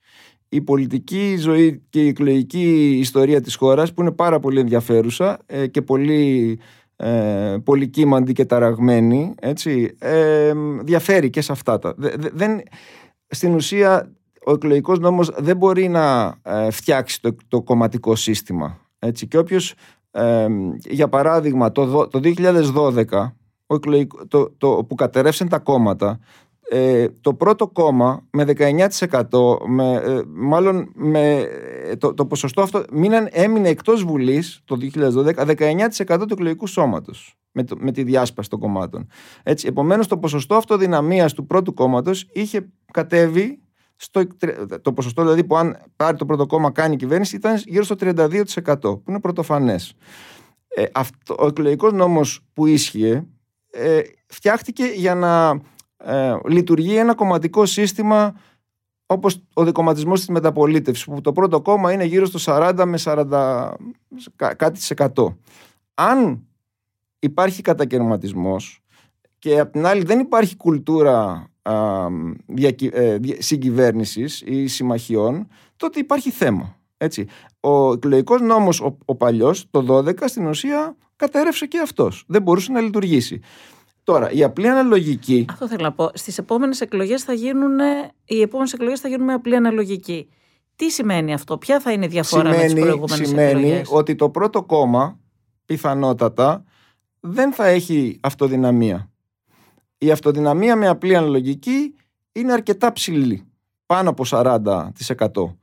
Η πολιτική ζωή και η εκλογική ιστορία της χώρας που είναι πάρα πολύ ενδιαφέρουσα ε, και πολύ ε, πολυκύμαντη και ταραγμένη έτσι, ε, διαφέρει και σε αυτά τα. Δε- δε- δεν, στην ουσία ο εκλογικός νόμος δεν μπορεί να ε, φτιάξει το, το κομματικό σύστημα. Έτσι. Και όποιος, ε, για παράδειγμα, το, δο- το 2012 ο εκλογικό- το, το, που κατερεύσαν τα κόμματα ε, το πρώτο κόμμα με 19% με, ε, μάλλον με ε, το, το ποσοστό αυτό μείναν, έμεινε εκτός Βουλής το 2012 19% του εκλογικού σώματος με, το, με τη διάσπαση των κομμάτων. Έτσι, επομένως το ποσοστό αυτοδυναμίας του πρώτου κόμματος είχε κατέβει στο, το ποσοστό δηλαδή που αν πάρει το πρώτο κόμμα κάνει κυβέρνηση ήταν γύρω στο 32% που είναι πρωτοφανές. Ε, αυτό, ο εκλογικός νόμος που ίσχυε ε, φτιάχτηκε για να ε, λειτουργεί ένα κομματικό σύστημα όπως ο δικοματισμός της μεταπολίτευσης που το πρώτο κόμμα είναι γύρω στο 40 με 40 κα- κάτι της εκατό. Αν υπάρχει κατακαιρματισμός και απ' την άλλη δεν υπάρχει κουλτούρα α, διακυ- ε, δια- συγκυβέρνησης ή συμμαχιών τότε υπάρχει θέμα. Έτσι. Ο εκλογικός νόμος ο, ο παλιός το 12 στην ουσία κατέρευσε και αυτός. Δεν μπορούσε να λειτουργήσει. Τώρα, η απλή αναλογική Αυτό θέλω να πω. Στις επόμενες εκλογές θα γίνουν. Οι επόμενες εκλογές θα γίνουν με απλή αναλογική. Τι σημαίνει αυτό, Ποια θα είναι η διαφορά με τις σημαίνει, προηγούμενες σημαίνει εκλογές; ότι το πρώτο κόμμα πιθανότατα δεν θα έχει αυτοδυναμία. Η αυτοδυναμία με απλή αναλογική είναι αρκετά ψηλή. Πάνω από 40%.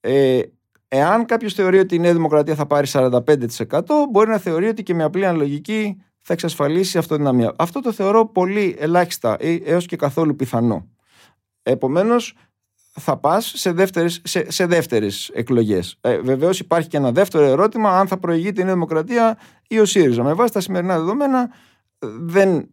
Ε, εάν κάποιος θεωρεί ότι η Νέα Δημοκρατία θα πάρει 45%, μπορεί να θεωρεί ότι και με απλή αναλογική θα εξασφαλίσει αυτοδυναμία. Αυτό το θεωρώ πολύ ελάχιστα ή έως και καθόλου πιθανό. Επομένως, θα πας σε δεύτερες, σε, σε δεύτερες εκλογές. Ε, βεβαίως υπάρχει και ένα δεύτερο ερώτημα αν θα προηγείται η Νέα Δημοκρατία ή ο ΣΥΡΙΖΑ. Με βάση τα σημερινά δεδομένα ε, δεν...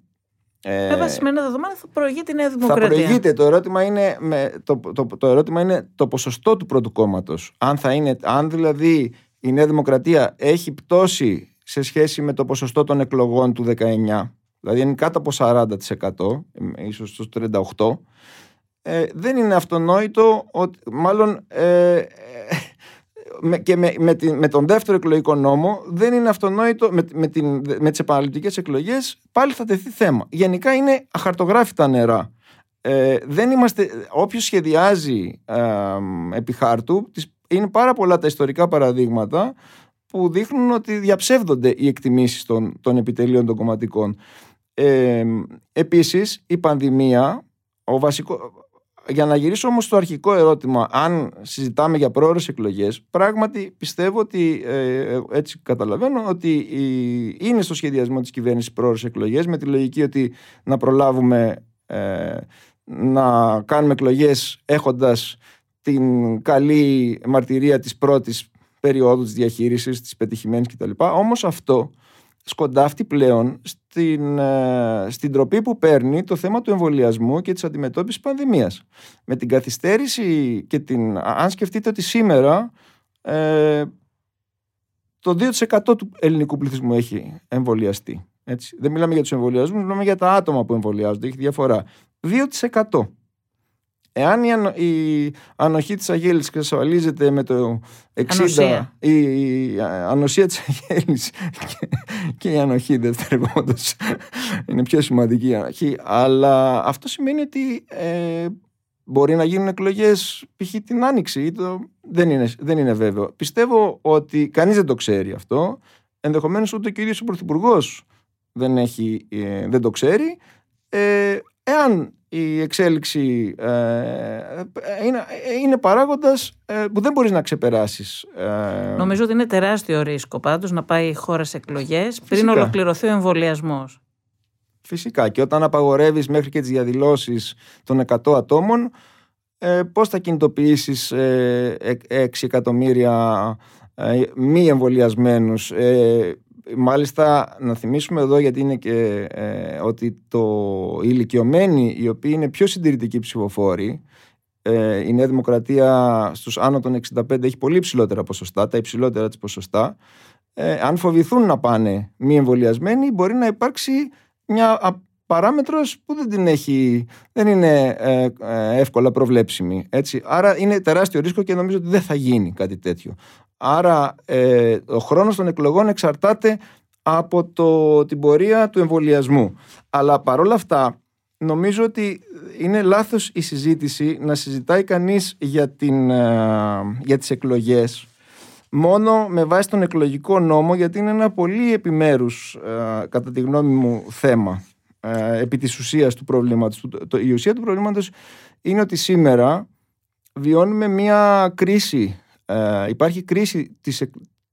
Ε, Με βάση σημερινά δεδομένα θα προηγείται η Νέα θα Δημοκρατία. προηγείται. Το ερώτημα, είναι με, το, το, το, ερώτημα είναι το ποσοστό του πρώτου κόμματος. Αν, θα είναι, αν δηλαδή η Νέα Δημοκρατία έχει πτώσει σε σχέση με το ποσοστό των εκλογών του 19, δηλαδή είναι κάτω από 40%, ε, ίσως στο 38%, ε, δεν είναι αυτονόητο ότι μάλλον ε, ε, με, και με, με, την, με τον δεύτερο εκλογικό νόμο δεν είναι αυτονόητο με, με, την, με τις επαναληπτικές εκλογές πάλι θα τεθεί θέμα. Γενικά είναι αχαρτογράφητα νερά. Ε, δεν είμαστε, όποιος σχεδιάζει ε, επί χάρτου τις, είναι πάρα πολλά τα ιστορικά παραδείγματα που δείχνουν ότι διαψεύδονται οι εκτιμήσεις των, των επιτελείων των κομματικών. Ε, επίσης η πανδημία ο βασικό, για να γυρίσω όμως στο αρχικό ερώτημα αν συζητάμε για πρόορες εκλογές πράγματι πιστεύω ότι ε, έτσι καταλαβαίνω ότι η, είναι στο σχεδιασμό της κυβέρνησης πρόορες εκλογές με τη λογική ότι να προλάβουμε ε, να κάνουμε εκλογές έχοντας την καλή μαρτυρία της πρώτης περίοδου της διαχείρισης, της πετυχημένης κτλ. Όμως αυτό σκοντάφτει πλέον στην, ε, στην τροπή που παίρνει το θέμα του εμβολιασμού και της αντιμετώπισης πανδημίας. Με την καθυστέρηση και την... Αν σκεφτείτε ότι σήμερα ε, το 2% του ελληνικού πληθυσμού έχει εμβολιαστεί. Έτσι. Δεν μιλάμε για τους εμβολιασμούς, μιλάμε για τα άτομα που εμβολιάζονται. Έχει διαφορά. 2%. Εάν η, ανο, η ανοχή της Αγέλης εξασφαλίζεται με το 60... Ανοσία. Η, η ανοσία της Αγέλης και, και η ανοχή δευτερευόντως είναι πιο σημαντική η ανοχή. Αλλά αυτό σημαίνει ότι ε, μπορεί να γίνουν εκλογές π.χ. την Άνοιξη. Το... Δεν, είναι, δεν είναι βέβαιο. Πιστεύω ότι κανείς δεν το ξέρει αυτό. Ενδεχομένως ούτε και ο ίδιος ο Πρωθυπουργός δεν, έχει, ε, δεν το ξέρει. Ε, εάν η εξέλιξη ε, είναι, είναι παράγοντας ε, που δεν μπορείς να ξεπεράσεις. Ε. Νομίζω ότι είναι τεράστιο ρίσκο πάντως να πάει η χώρα σε εκλογές πριν ολοκληρωθεί ο εμβολιασμός. Φυσικά και όταν απαγορεύεις μέχρι και τις διαδηλώσεις των 100 ατόμων ε, πώς θα κινητοποιήσεις ε, 6 εκατομμύρια μη εμβολιασμένους Μάλιστα να θυμίσουμε εδώ γιατί είναι και ε, ότι το, οι ηλικιωμένοι οι οποίοι είναι πιο συντηρητικοί ψηφοφόροι ε, η Νέα Δημοκρατία στους άνω των 65 έχει πολύ ψηλότερα ποσοστά, τα υψηλότερα της ποσοστά. Ε, αν φοβηθούν να πάνε μη εμβολιασμένοι μπορεί να υπάρξει μια παράμετρος που δεν την έχει, δεν είναι ε, ε, εύκολα προβλέψιμη. Έτσι. Άρα είναι τεράστιο ρίσκο και νομίζω ότι δεν θα γίνει κάτι τέτοιο. Άρα ε, ο χρόνος των εκλογών εξαρτάται από το, την πορεία του εμβολιασμού. Αλλά παρόλα αυτά νομίζω ότι είναι λάθος η συζήτηση να συζητάει κανείς για, την, ε, για τις εκλογές μόνο με βάση τον εκλογικό νόμο γιατί είναι ένα πολύ επιμέρους ε, κατά τη γνώμη μου θέμα επί της ουσίας του προβλήματος. η ουσία του προβλήματος είναι ότι σήμερα βιώνουμε μια κρίση ε, υπάρχει κρίση της,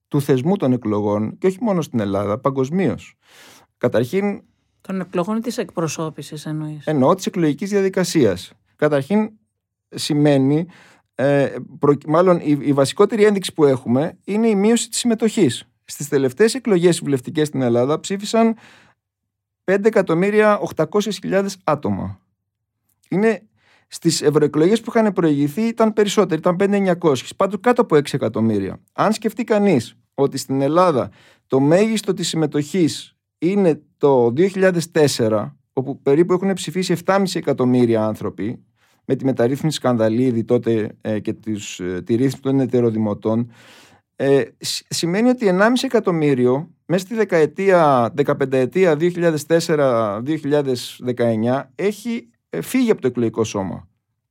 του θεσμού των εκλογών και όχι μόνο στην Ελλάδα, παγκοσμίως. Καταρχήν. Των εκλογών ή της εκπροσώπησης εννοείς; Εννοώ της εκλογικής διαδικασίας. Καταρχήν σημαίνει. Ε, μάλλον η, η βασικότερη ένδειξη που έχουμε είναι η μείωση της συμμετοχής. Στις τελευταίες εκλογές βουλευτικές στην Ελλάδα ψήφισαν 5.800.000 άτομα. Είναι Στις ευρωεκλογές που είχαν προηγηθεί ήταν περισσότεροι, ήταν 5.900, πάντω κάτω από 6 εκατομμύρια. Αν σκεφτεί κανείς ότι στην Ελλάδα το μέγιστο της συμμετοχής είναι το 2004, όπου περίπου έχουν ψηφίσει 7,5 εκατομμύρια άνθρωποι, με τη μεταρρύθμιση σκανδαλίδη τότε ε, και τις, ε, τη ρύθμιση των ετεροδημοτών, ε, σημαίνει ότι 1,5 εκατομμύριο μέσα στη δεκαετία, 15 ετία 2004-2019 έχει ε, φύγει από το εκλογικό σώμα.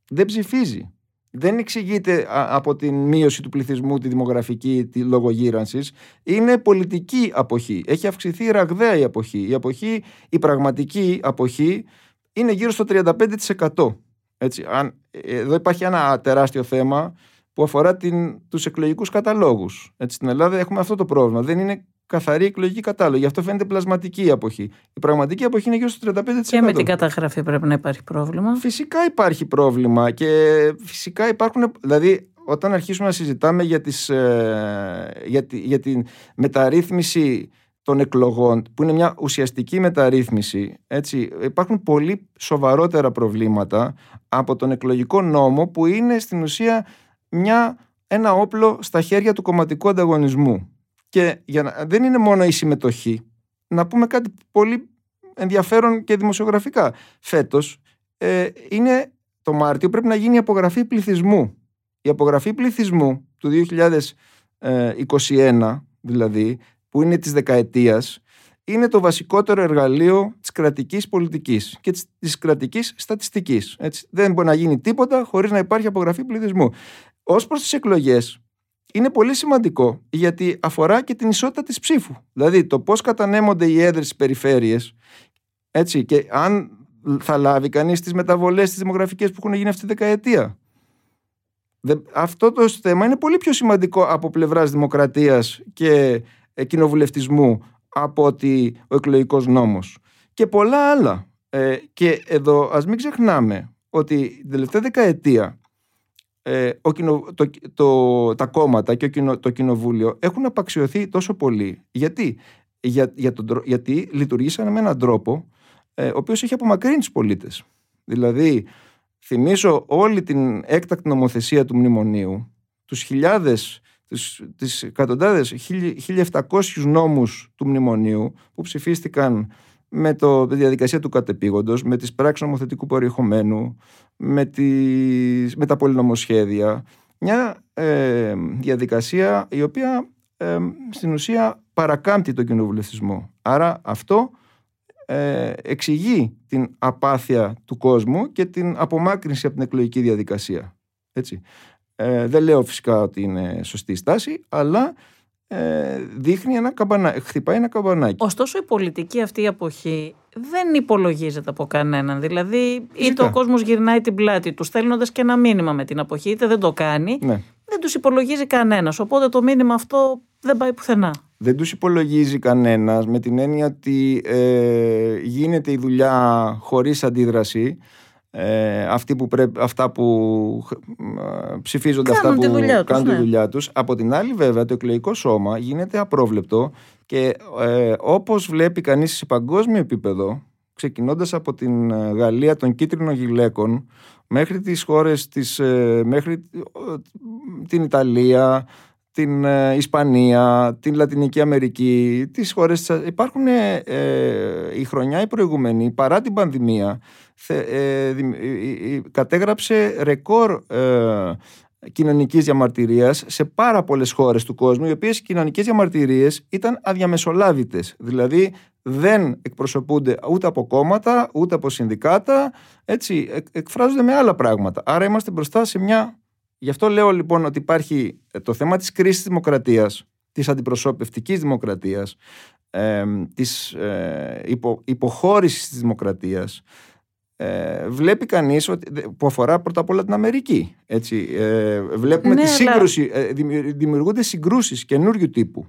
Δεν ψηφίζει. Δεν εξηγείται από την μείωση του πληθυσμού, τη δημογραφική, τη λογογύρανσης. Είναι πολιτική αποχή. Έχει αυξηθεί ραγδαία η αποχή. Η αποχή, η πραγματική αποχή είναι γύρω στο 35%. Έτσι, αν, εδώ υπάρχει ένα τεράστιο θέμα που αφορά την, τους εκλογικούς καταλόγους. Έτσι, στην Ελλάδα έχουμε αυτό το πρόβλημα. Δεν είναι καθαρή εκλογική κατάλογη. Γι' αυτό φαίνεται πλασματική η αποχή. Η πραγματική αποχή είναι γύρω στο 35%. Και με την καταγραφή πρέπει να υπάρχει πρόβλημα. Φυσικά υπάρχει πρόβλημα και φυσικά υπάρχουν. Δηλαδή, όταν αρχίσουμε να συζητάμε για, τις, ε, για, τη, για την μεταρρύθμιση των εκλογών, που είναι μια ουσιαστική μεταρρύθμιση, έτσι, υπάρχουν πολύ σοβαρότερα προβλήματα από τον εκλογικό νόμο, που είναι στην ουσία μια, ένα όπλο στα χέρια του κομματικού ανταγωνισμού. Και για να, δεν είναι μόνο η συμμετοχή. Να πούμε κάτι πολύ ενδιαφέρον και δημοσιογραφικά. Φέτος ε, είναι το Μάρτιο πρέπει να γίνει η απογραφή πληθυσμού. Η απογραφή πληθυσμού του 2021 δηλαδή, που είναι της δεκαετίας, είναι το βασικότερο εργαλείο της κρατικής πολιτικής και της, της κρατικής στατιστικής. Έτσι. Δεν μπορεί να γίνει τίποτα χωρίς να υπάρχει απογραφή πληθυσμού. Ως προς τις εκλογές, είναι πολύ σημαντικό γιατί αφορά και την ισότητα της ψήφου. Δηλαδή το πώς κατανέμονται οι έδρες στις περιφέρειες έτσι, και αν θα λάβει κανείς τις μεταβολές τις δημογραφικές που έχουν γίνει αυτή τη δεκαετία. Αυτό το θέμα είναι πολύ πιο σημαντικό από πλευράς δημοκρατίας και κοινοβουλευτισμού από ότι ο εκλογικός νόμος. Και πολλά άλλα. Ε, και εδώ ας μην ξεχνάμε ότι την τελευταία δεκαετία ε, ο το, το, τα κόμματα και το κοινοβούλιο έχουν απαξιωθεί τόσο πολύ. Γιατί, για, για τον, γιατί λειτουργήσαν με έναν τρόπο ε, ο οποίος έχει απομακρύνει τους πολίτες. Δηλαδή, θυμίσω όλη την έκτακτη νομοθεσία του μνημονίου, τους χιλιάδες, τις, τις εκατοντάδες, 1700 νόμους του μνημονίου που ψηφίστηκαν με το, τη διαδικασία του κατεπήγοντος, με τις πράξεις νομοθετικού περιεχομένου, με, τις, με τα πολυνομοσχέδια. Μια ε, διαδικασία η οποία ε, στην ουσία παρακάμπτει τον κοινοβουλευτισμό. Άρα αυτό ε, εξηγεί την απάθεια του κόσμου και την απομάκρυνση από την εκλογική διαδικασία. Έτσι. Ε, δεν λέω φυσικά ότι είναι σωστή στάση, αλλά ε, δείχνει ένα καμπανάκι, χτυπάει ένα καμπανάκι. Ωστόσο η πολιτική αυτή η αποχή δεν υπολογίζεται από κανέναν. Δηλαδή είτε ο κόσμος γυρνάει την πλάτη του στέλνοντας και ένα μήνυμα με την αποχή είτε δεν το κάνει. Ναι. Δεν τους υπολογίζει κανένας. Οπότε το μήνυμα αυτό δεν πάει πουθενά. Δεν τους υπολογίζει κανένας με την έννοια ότι ε, γίνεται η δουλειά χωρίς αντίδραση ε, αυτοί που πρέπει, αυτά που ε, ψηφίζονται, Κάνουν αυτά τη που δουλειά τους, κάνουν τη ναι. δουλειά τους. Από την άλλη βέβαια το εκλογικό σώμα γίνεται απρόβλεπτο και ε, όπως βλέπει κανείς σε παγκόσμιο επίπεδο ξεκινώντας από την ε, Γαλλία των κίτρινων γυλαίκων μέχρι τις χώρες της, ε, μέχρι ε, την Ιταλία, την ε, Ισπανία, την Λατινική Αμερική, τις χώρες της... Υπάρχουν ε, ε, η χρονιά η προηγούμενη, παρά την πανδημία, θε, ε, δημ- ε, ε, ε, κατέγραψε ρεκόρ ε, κοινωνικής διαμαρτυρίας σε πάρα πολλές χώρες του κόσμου, οι οποίες κοινωνικές διαμαρτυρίες ήταν αδιαμεσολάβητες. Δηλαδή δεν εκπροσωπούνται ούτε από κόμματα, ούτε από συνδικάτα, έτσι, εκ- εκφράζονται με άλλα πράγματα. Άρα είμαστε μπροστά σε μια Γι' αυτό λέω λοιπόν ότι υπάρχει ε, το θέμα της κρίσης της δημοκρατίας, της αντιπροσωπευτικής δημοκρατίας, ε, της ε, υπο, υποχώρησης της δημοκρατίας. Ε, βλέπει κανείς ότι, που αφορά πρώτα απ' όλα την Αμερική. Έτσι. Ε, βλέπουμε Ναι, τη αλλά- σύγκρουση, ε, δημιου- δημιουργούνται συγκρούσεις καινούριου τύπου.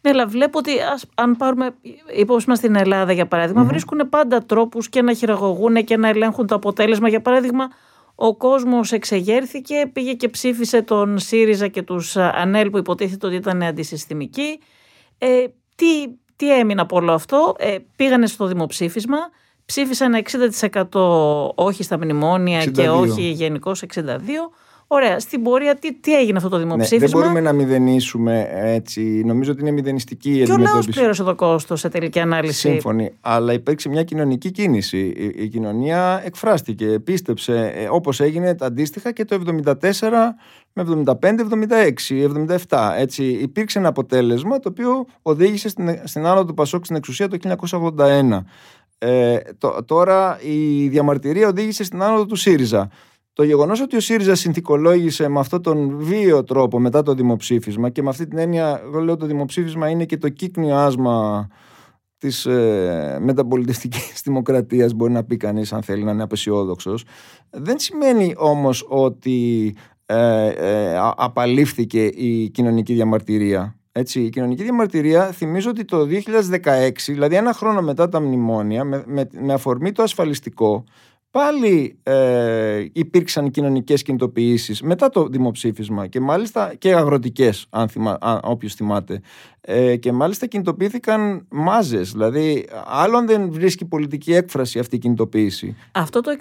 Ναι, αλλά βλέπω ότι ας, αν πάρουμε υπόψη μας στην Ελλάδα για παραδειγμα βρίσκουν πάντα τρόπους και να χειραγωγούν και να ελέγχουν το αποτέλεσμα. Για παράδειγμα, ο κόσμος εξεγέρθηκε, πήγε και ψήφισε τον ΣΥΡΙΖΑ και τους α, ΑΝΕΛ που υποτίθεται ότι ήταν αντισυστημικοί. Ε, τι, τι έμεινε από όλο αυτό, ε, πήγανε στο δημοψήφισμα, ψήφισαν 60% όχι στα μνημόνια και 62. όχι γενικώς 62%. Ωραία, στην πορεία τι, τι έγινε αυτό το Ναι, δεν δημοψήφισμα; μπορούμε να μηδενίσουμε έτσι. Νομίζω ότι είναι μηδενιστική η και ο λαός αντιμετώπιση. πλήρωσε το κόστος σε τελική ανάλυση. Σύμφωνοι. Αλλά υπήρξε μια κοινωνική κίνηση. Η, η κοινωνία εκφράστηκε, πίστεψε, ε, όπως έγινε αντίστοιχα και το 74 με 75, 76, 77. Έτσι, υπήρξε ένα αποτέλεσμα το οποίο οδήγησε στην, στην άνοδο του Πασόκ στην εξουσία το 1981. Ε, το- τώρα η διαμαρτυρία οδήγησε στην άνοδο του ΣΥΡΙΖΑ. Το γεγονός ότι ο ΣΥΡΙΖΑ συνθηκολόγησε με αυτόν τον βίαιο τρόπο μετά το δημοψήφισμα και με αυτή την έννοια, εγώ λέω το δημοψήφισμα είναι και το κύκνιο άσμα της ε, μεταπολιτευτικής δημοκρατίας, μπορεί να πει κανείς, αν θέλει να είναι απεσιόδοξος. Δεν σημαίνει όμως ότι ε, ε, α- απαλήφθηκε η κοινωνική διαμαρτυρία. Έτσι, η κοινωνική διαμαρτυρία θυμίζω ότι το 2016, δηλαδή ένα χρόνο μετά τα μνημόνια, με, με, με αφορμή το ασφαλιστικό, πάλι ε, υπήρξαν κοινωνικές κινητοποιήσεις μετά το δημοψήφισμα και μάλιστα και αγροτικές, αν θυμά, αν, όποιος θυμάται. Ε, και μάλιστα κινητοποιήθηκαν μάζες, δηλαδή άλλον δεν βρίσκει πολιτική έκφραση αυτή η κινητοποίηση. Αυτό το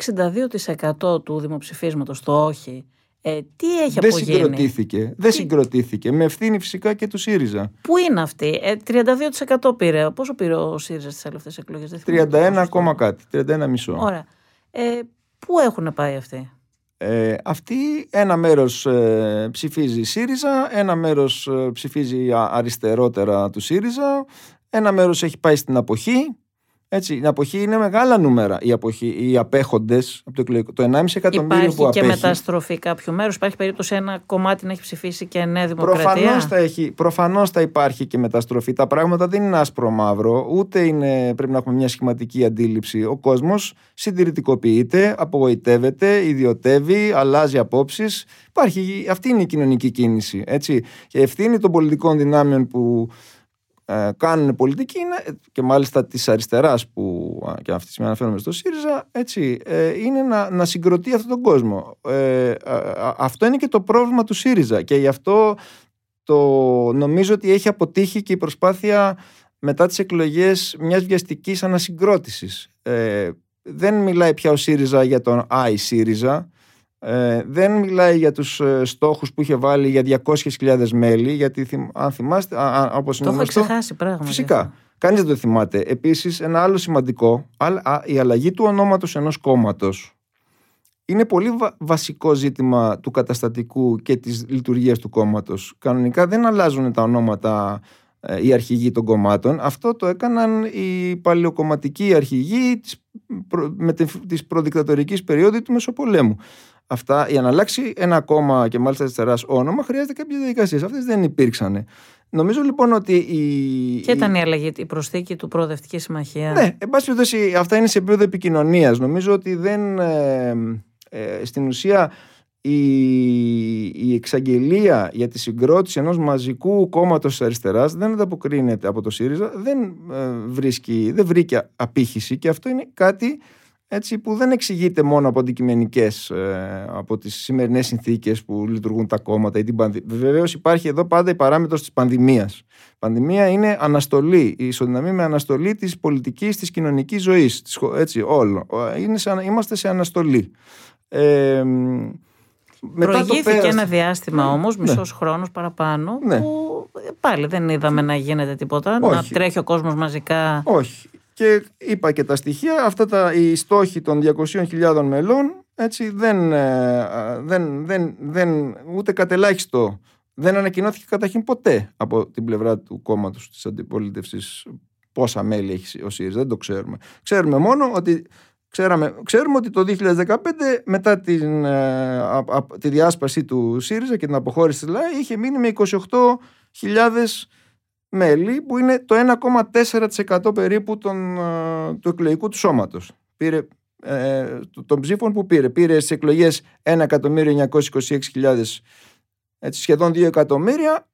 62% του δημοψηφίσματος, το όχι, ε, τι έχει δεν απογίνει. συγκροτήθηκε, δεν Τι- συγκροτήθηκε, με ευθύνη φυσικά και του ΣΥΡΙΖΑ. Πού είναι αυτή, ε, 32% πήρε. Πόσο πήρε ο ΣΥΡΙΖΑ στις τελευταίες εκλογές, δεν θυμάμαι το 31 ποσοστό. ακόμα κάτι, 31 μισό. Ωραία. Ε, πού έχουν πάει αυτοί; Ε, αυτή ένα μέρος ε, ψηφίζει ΣΥΡΙΖΑ, ένα μέρος ε, ψηφίζει α- αριστερότερα του ΣΥΡΙΖΑ, ένα μέρος έχει πάει στην αποχή. Έτσι, η αποχή είναι μεγάλα νούμερα. Οι, αποχή, οι απέχοντες από το, εκλογικό- το 1,5 εκατομμύριο Υπάρχει που και απέχει. μεταστροφή κάποιου μέρους. Υπάρχει περίπτωση ένα κομμάτι να έχει ψηφίσει και Νέα Δημοκρατία. Προφανώς θα, έχει, προφανώς θα υπάρχει και μεταστροφή. Τα πράγματα δεν είναι άσπρο μαύρο, ούτε είναι, πρέπει να έχουμε μια σχηματική αντίληψη. Ο κόσμος συντηρητικοποιείται, απογοητεύεται, ιδιωτεύει, αλλάζει απόψεις. Υπάρχει, αυτή είναι η κοινωνική κίνηση. Έτσι. Και ευθύνη των πολιτικών δυνάμεων που ε, κάνουν πολιτική είναι, και μάλιστα της αριστεράς που α, και αυτή τη στιγμή αναφέρομαι στο ΣΥΡΙΖΑ έτσι, ε, είναι να, να συγκροτεί αυτόν τον κόσμο. Ε, α, α, αυτό είναι και το πρόβλημα του ΣΥΡΙΖΑ και γι' αυτό το νομίζω ότι έχει αποτύχει και η προσπάθεια μετά τις εκλογές μιας βιαστικής ανασυγκρότησης. Ε, δεν μιλάει πια ο ΣΥΡΙΖΑ για τον ΆΙ ΣΥΡΙΖΑ, ε, δεν μιλάει για τους ε, στόχους που είχε βάλει για 200.000 μέλη, γιατί θυμ- αν θυμάστε, α, α, όπως Το είναι έχω γνωστό, ξεχάσει πράγματι. Φυσικά. Κανείς δεν το θυμάται. Επίσης, ένα άλλο σημαντικό, α- α- η αλλαγή του ονόματος ενός κόμματος είναι πολύ βα- βασικό ζήτημα του καταστατικού και της λειτουργίας του κόμματος. Κανονικά δεν αλλάζουν τα ονόματα οι αρχηγοί των κομμάτων. Αυτό το έκαναν οι παλαιοκομματικοί αρχηγοί με της προδικτατορικής περίοδου του Μεσοπολέμου. Αυτά, για να αλλάξει ένα κόμμα και μάλιστα αριστερά όνομα, χρειάζεται κάποιες διαδικασίες. Αυτές δεν υπήρξαν. Νομίζω λοιπόν ότι. Η, και ήταν η αλλαγή, η προσθήκη του Προοδευτική Συμμαχία; Ναι, εν πάση περιπτώσει, αυτά είναι σε επίπεδο επικοινωνίας. Νομίζω ότι δεν. Ε, ε, στην ουσία η, η εξαγγελία για τη συγκρότηση ενός μαζικού κόμματος της αριστεράς δεν ανταποκρίνεται από το ΣΥΡΙΖΑ, δεν, ε, βρίσκει, δεν βρήκε απήχηση και αυτό είναι κάτι έτσι, που δεν εξηγείται μόνο από αντικειμενικές, ε, από τις σημερινές συνθήκες που λειτουργούν τα κόμματα ή την πανδημία. Βεβαίως υπάρχει εδώ πάντα η παράμετρος της πανδημίας. Η πανδημία είναι αναστολή, η ισοδυναμή με αναστολή της πολιτικής, της κοινωνικής ζωής. Έτσι, όλο. Είναι σε, είμαστε σε αναστολή. Ε, Προηγήθηκε το ένα διάστημα ναι, όμως, μισός ναι. χρόνος παραπάνω, ναι. που πάλι δεν είδαμε να γίνεται τίποτα, Όχι. να τρέχει ο κόσμος μαζικά. Όχι. Και είπα και τα στοιχεία, αυτά τα, οι στόχοι των 200.000 μελών έτσι, δεν, ε, δεν, δεν, δεν, ούτε κατελάχιστο δεν ανακοινώθηκε καταρχήν ποτέ από την πλευρά του κόμματος της αντιπολίτευσης πόσα μέλη έχει ο ΣΥΡΙΖΑ. Δεν το ξέρουμε. Ξέρουμε μόνο ότι Ξέραμε, ξέρουμε ότι το 2015 μετά την, ε, τη διάσπαση του ΣΥΡΙΖΑ και την αποχώρηση της ΛΑΕ είχε μείνει με 28.000 μέλη που είναι το 1,4% περίπου των, ε, του εκλογικού του σώματος. Πήρε, ε, των ψήφων που πήρε. Πήρε στις εκλογές 1.926.000 έτσι, σχεδόν 2 εκατομμύρια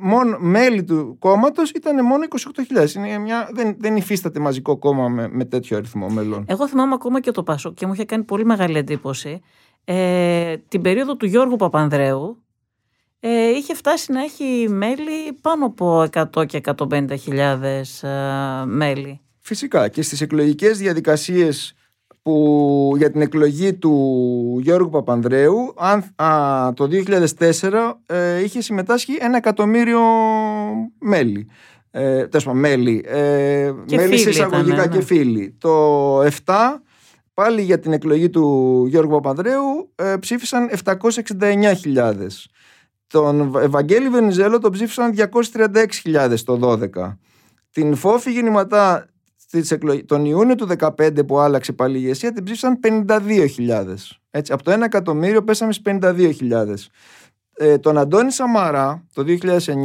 μόνο μέλη του κόμματος ήταν μόνο 28.000. δεν, δεν υφίσταται μαζικό κόμμα με, με τέτοιο αριθμό μελών. Εγώ θυμάμαι ακόμα και το Πάσο και μου είχε κάνει πολύ μεγάλη εντύπωση. Ε, την περίοδο του Γιώργου Παπανδρέου ε, είχε φτάσει να έχει μέλη πάνω από 100 και 150.000 ε, μέλη. Φυσικά και στις εκλογικές διαδικασίες που για την εκλογή του Γιώργου Παπανδρέου αν, το 2004 ε, είχε συμμετάσχει ένα εκατομμύριο μέλη. Ε, μέλη. Ε, μέλη σε εισαγωγικά ναι, και ναι. φίλοι. Το 7 πάλι για την εκλογή του Γιώργου Παπανδρέου ε, ψήφισαν 769.000. Τον Ευαγγέλη Βενιζέλο τον ψήφισαν 236.000 το 12. Την Φόφη γεννηματά τον Ιούνιο του 2015 που άλλαξε πάλι η ηγεσία την ψήφισαν 52.000. Έτσι, από το 1 εκατομμύριο πέσαμε στις 52.000. Ε, τον Αντώνη Σαμαρά το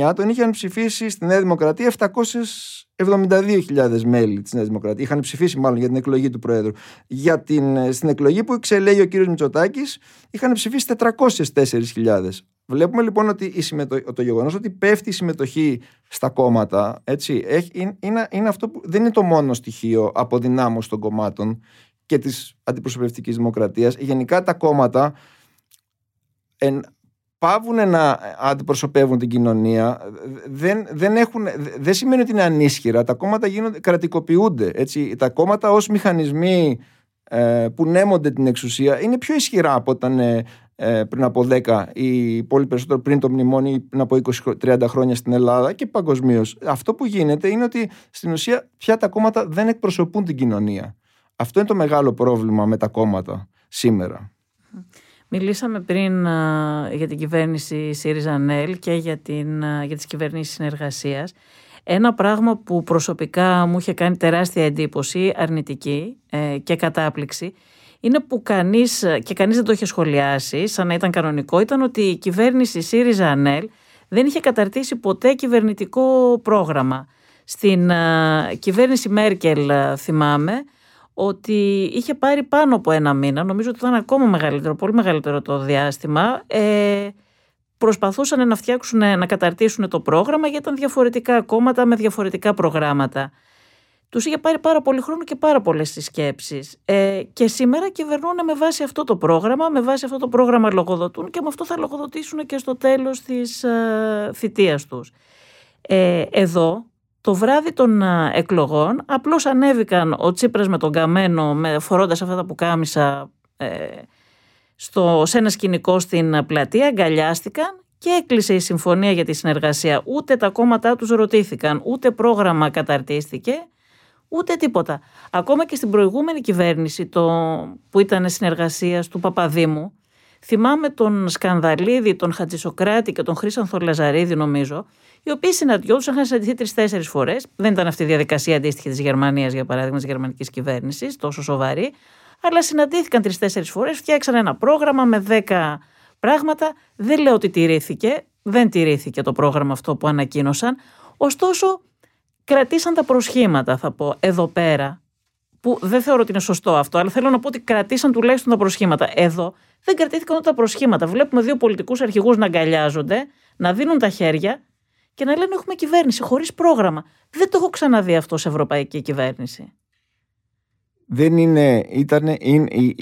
2009 τον είχαν ψηφίσει στη Νέα Δημοκρατία 772.000 μέλη της Νέας Δημοκρατίας. Είχαν ψηφίσει μάλλον για την εκλογή του Πρόεδρου. Για την, ε, στην εκλογή που εξελέγει ο κύριος Μητσοτάκης είχαν ψηφίσει 404.000. Βλέπουμε λοιπόν ότι η συμμετο... το γεγονός ότι πέφτει η συμμετοχή στα κόμματα έτσι, έχει... είναι, είναι αυτό που δεν είναι το μόνο στοιχείο αποδυνάμωσης των κομμάτων και της αντιπροσωπευτικής δημοκρατίας. Γενικά τα κόμματα εν, πάβουν να αντιπροσωπεύουν την κοινωνία. Δεν, δεν, έχουν, δεν σημαίνει ότι είναι ανίσχυρα. Τα κόμματα γίνονται, κρατικοποιούνται. Έτσι. Τα κόμματα ως μηχανισμοί ε, που νέμονται την εξουσία είναι πιο ισχυρά από όταν ε, ε, πριν από 10 ή πολύ περισσότερο πριν το μνημόνιο ή πριν από 20-30 χρόνια στην Ελλάδα και παγκοσμίως. Αυτό που γίνεται είναι ότι στην ουσία πια τα κόμματα δεν εκπροσωπούν την κοινωνία. Αυτό είναι το μεγάλο πρόβλημα με τα κόμματα σήμερα. Μιλήσαμε πριν για την κυβέρνηση ΣΥΡΙΖΑ ΝΕΛ και για, την, για τις κυβερνήσεις συνεργασίας. Ένα πράγμα που προσωπικά μου είχε κάνει τεράστια εντύπωση, αρνητική ε, και κατάπληξη, είναι που κανείς, και κανείς δεν το είχε σχολιάσει, σαν να ήταν κανονικό, ήταν ότι η κυβέρνηση ΣΥΡΙΖΑ ΑΝΕΛ δεν είχε καταρτήσει ποτέ κυβερνητικό πρόγραμμα. Στην κυβέρνηση Μέρκελ θυμάμαι ότι είχε πάρει πάνω από ένα μήνα, νομίζω ότι ήταν ακόμα μεγαλύτερο, πολύ μεγαλύτερο το διάστημα, ε, προσπαθούσαν να φτιάξουν, να καταρτήσουν το πρόγραμμα γιατί ήταν διαφορετικά κόμματα με διαφορετικά προγράμματα. Τους είχε πάρει πάρα πολύ χρόνο και πάρα πολλές συσκέψει. Ε, και σήμερα κυβερνούν με βάση αυτό το πρόγραμμα, με βάση αυτό το πρόγραμμα λογοδοτούν και με αυτό θα λογοδοτήσουν και στο τέλος της ε, θητείας τους. Ε, εδώ, το βράδυ των ε, εκλογών, απλώς ανέβηκαν ο Τσίπρας με τον Καμένο, με, φορώντας αυτά τα που κάμισα ε, στο, σε ένα σκηνικό στην πλατεία, αγκαλιάστηκαν και έκλεισε η συμφωνία για τη συνεργασία. Ούτε τα κόμματά τους ρωτήθηκαν, ούτε πρόγραμμα καταρτίστηκε Ούτε τίποτα. Ακόμα και στην προηγούμενη κυβέρνηση το, που ήταν συνεργασίας του Παπαδήμου, Θυμάμαι τον Σκανδαλίδη, τον Χατζησοκράτη και τον Χρήσανθο Λαζαρίδη, νομίζω, οι οποίοι συναντιόντουσαν, είχαν συναντηθεί τρει-τέσσερι φορές. Δεν ήταν αυτή η διαδικασία αντίστοιχη της Γερμανίας, για παράδειγμα, της γερμανικής κυβέρνησης, τόσο σοβαρή. Αλλά συναντήθηκαν τρει-τέσσερι φορές, φτιάξαν ένα πρόγραμμα με δέκα πράγματα. Δεν λέω ότι τηρήθηκε, δεν τηρήθηκε το πρόγραμμα αυτό που ανακοίνωσαν. Ωστόσο, κρατήσαν τα προσχήματα, θα πω, εδώ πέρα, που δεν θεωρώ ότι είναι σωστό αυτό, αλλά θέλω να πω ότι κρατήσαν τουλάχιστον τα προσχήματα. Εδώ δεν κρατήθηκαν ούτε τα προσχήματα. Βλέπουμε δύο πολιτικούς αρχηγούς να αγκαλιάζονται, να δίνουν τα χέρια και να λένε έχουμε κυβέρνηση χωρίς πρόγραμμα. Δεν το έχω ξαναδεί αυτό σε ευρωπαϊκή κυβέρνηση. Δεν είναι, ήταν, η, η,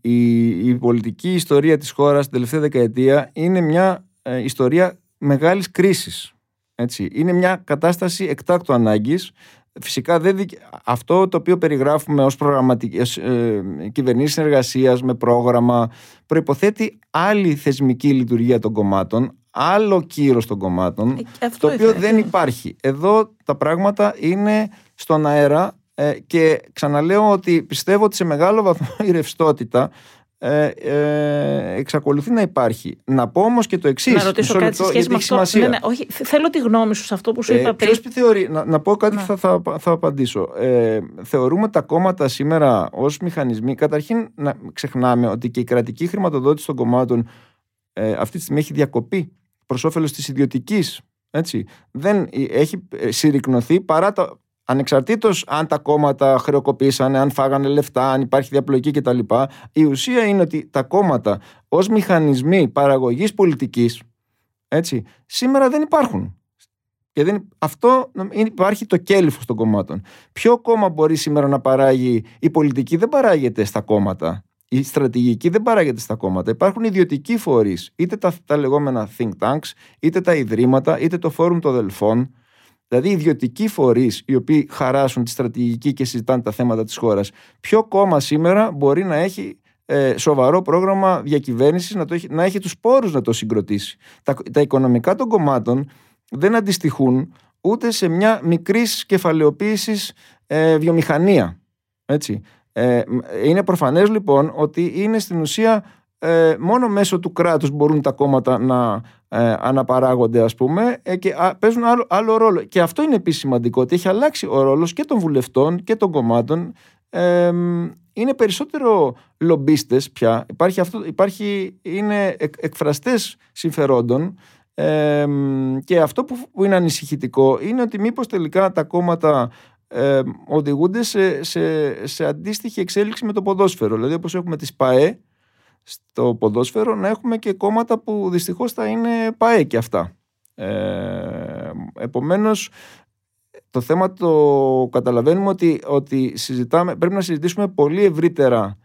η, η, πολιτική ιστορία της χώρας την τελευταία δεκαετία είναι μια ε, ιστορία μεγάλης κρίσης. Έτσι. Είναι μια κατάσταση εκτάκτου ανάγκης. Φυσικά δεν αυτό το οποίο περιγράφουμε ως, προγραμματικές, ε, κυβερνήσεις συνεργασίας με πρόγραμμα προϋποθέτει άλλη θεσμική λειτουργία των κομμάτων, άλλο κύρος των κομμάτων, ε, το οποίο δεν υπάρχει. Εδώ τα πράγματα είναι στον αέρα ε, και ξαναλέω ότι πιστεύω ότι σε μεγάλο βαθμό η ρευστότητα ε, ε, εξακολουθεί να υπάρχει. Να πω όμως και το εξής. Να ρωτήσω κάτι σε σχέση με αυτό. Ναι, ναι, όχι, θέλω τη γνώμη σου σε αυτό που σου είπα πριν. θεωρεί, να, να πω κάτι και θα, θα, θα, απαντήσω. Ε, θεωρούμε τα κόμματα σήμερα ως μηχανισμοί. Καταρχήν, να ξεχνάμε ότι και η κρατική χρηματοδότηση των κομμάτων ε, αυτή τη στιγμή έχει διακοπεί προς όφελος της ιδιωτικής. Έτσι. Δεν έχει συρρυκνωθεί παρά τα, Ανεξαρτήτως αν τα κόμματα χρεοκοπήσανε, αν φάγανε λεφτά, αν υπάρχει διαπλοκή κτλ. Η ουσία είναι ότι τα κόμματα ως μηχανισμοί παραγωγής πολιτικής σήμερα δεν υπάρχουν. Και δεν, αυτό υπάρχει το κέλυφο των κομμάτων. Ποιο κόμμα μπορεί σήμερα να παράγει, η πολιτική δεν παράγεται στα κόμματα. Η στρατηγική δεν παράγεται στα κόμματα. Υπάρχουν ιδιωτικοί φορείς, είτε τα, τα λεγόμενα think tanks, είτε τα ιδρύματα, είτε το φόρουμ των Δελφών, Δηλαδή, ιδιωτικοί φορείς οι οποίοι χαράσουν τη στρατηγική και συζητάνε τα θέματα της χώρας. Ποιο κόμμα σήμερα μπορεί να έχει ε, σοβαρό πρόγραμμα διακυβέρνησης, να, έχει, να έχει τους πόρους να το συγκροτήσει. Τα, τα οικονομικά των κομμάτων δεν αντιστοιχούν ούτε σε μια μικρή κεφαλαιοποίηση ε, βιομηχανία. Έτσι. Ε, είναι προφανές λοιπόν ότι είναι στην ουσία ε, μόνο μέσω του κράτους μπορούν τα κόμματα να ε, αναπαράγονται ας πούμε ε, και παίζουν άλλο, άλλο ρόλο. Και αυτό είναι επίσης σημαντικό ότι έχει αλλάξει ο ρόλος και των βουλευτών και των κομμάτων είναι περισσότερο λομπίστες πια. Υπάρχει αυτό, υπάρχει, είναι εκ, εκφραστές συμφερόντων και αυτό που, που είναι ανησυχητικό είναι ότι μήπως τελικά τα κόμματα ε, οδηγούνται σε, σε, σε αντίστοιχη εξέλιξη με το ποδόσφαιρο. Δηλαδή όπως έχουμε τις ΠΑΕ στο ποδόσφαιρο να έχουμε και κόμματα που δυστυχώς θα είναι ΠΑΕ και αυτά. Ε, επομένως το θέμα το καταλαβαίνουμε ότι, ότι συζητάμε, πρέπει να συζητήσουμε πολύ ευρύτερα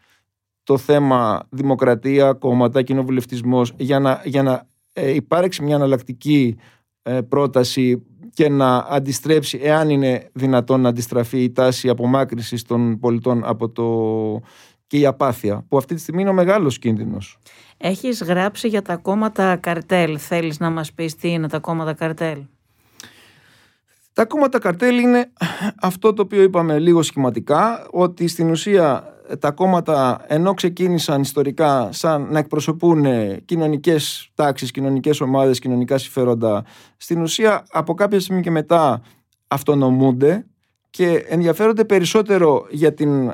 το θέμα δημοκρατία, κόμματα, κοινοβουλευτισμός για να, για να ε, υπάρξει μια αναλλακτική ε, πρόταση και να αντιστρέψει, εάν είναι δυνατόν να αντιστραφεί η τάση απομάκρυσης των πολιτών από το και η απάθεια, που αυτή τη στιγμή είναι ο μεγάλος κίνδυνος. Έχεις γράψει για τα κόμματα καρτέλ. Θέλεις να μας πεις τι είναι τα κόμματα καρτέλ; Τα κόμματα καρτέλ είναι αυτό το οποίο είπαμε λίγο σχηματικά, ότι στην ουσία τα κόμματα ενώ ξεκίνησαν ιστορικά σαν να εκπροσωπούν κοινωνικές τάξεις, κοινωνικές ομάδες, κοινωνικά συμφέροντα, στην ουσία από κάποια στιγμή και μετά αυτονομούνται και ενδιαφέρονται περισσότερο για την, ε,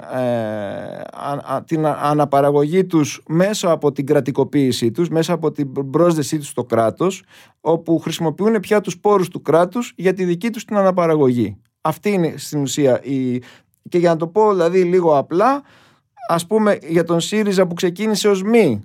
την αναπαραγωγή τους μέσα από την κρατικοποίησή τους, μέσα από την πρόσδεσή τους στο κράτος, όπου χρησιμοποιούν πια τους πόρους του κράτους για τη δική τους την αναπαραγωγή. Αυτή είναι στην ουσία η... Και για να το πω δηλαδή λίγο απλά, ας πούμε για τον ΣΥΡΙΖΑ που ξεκίνησε ως μη,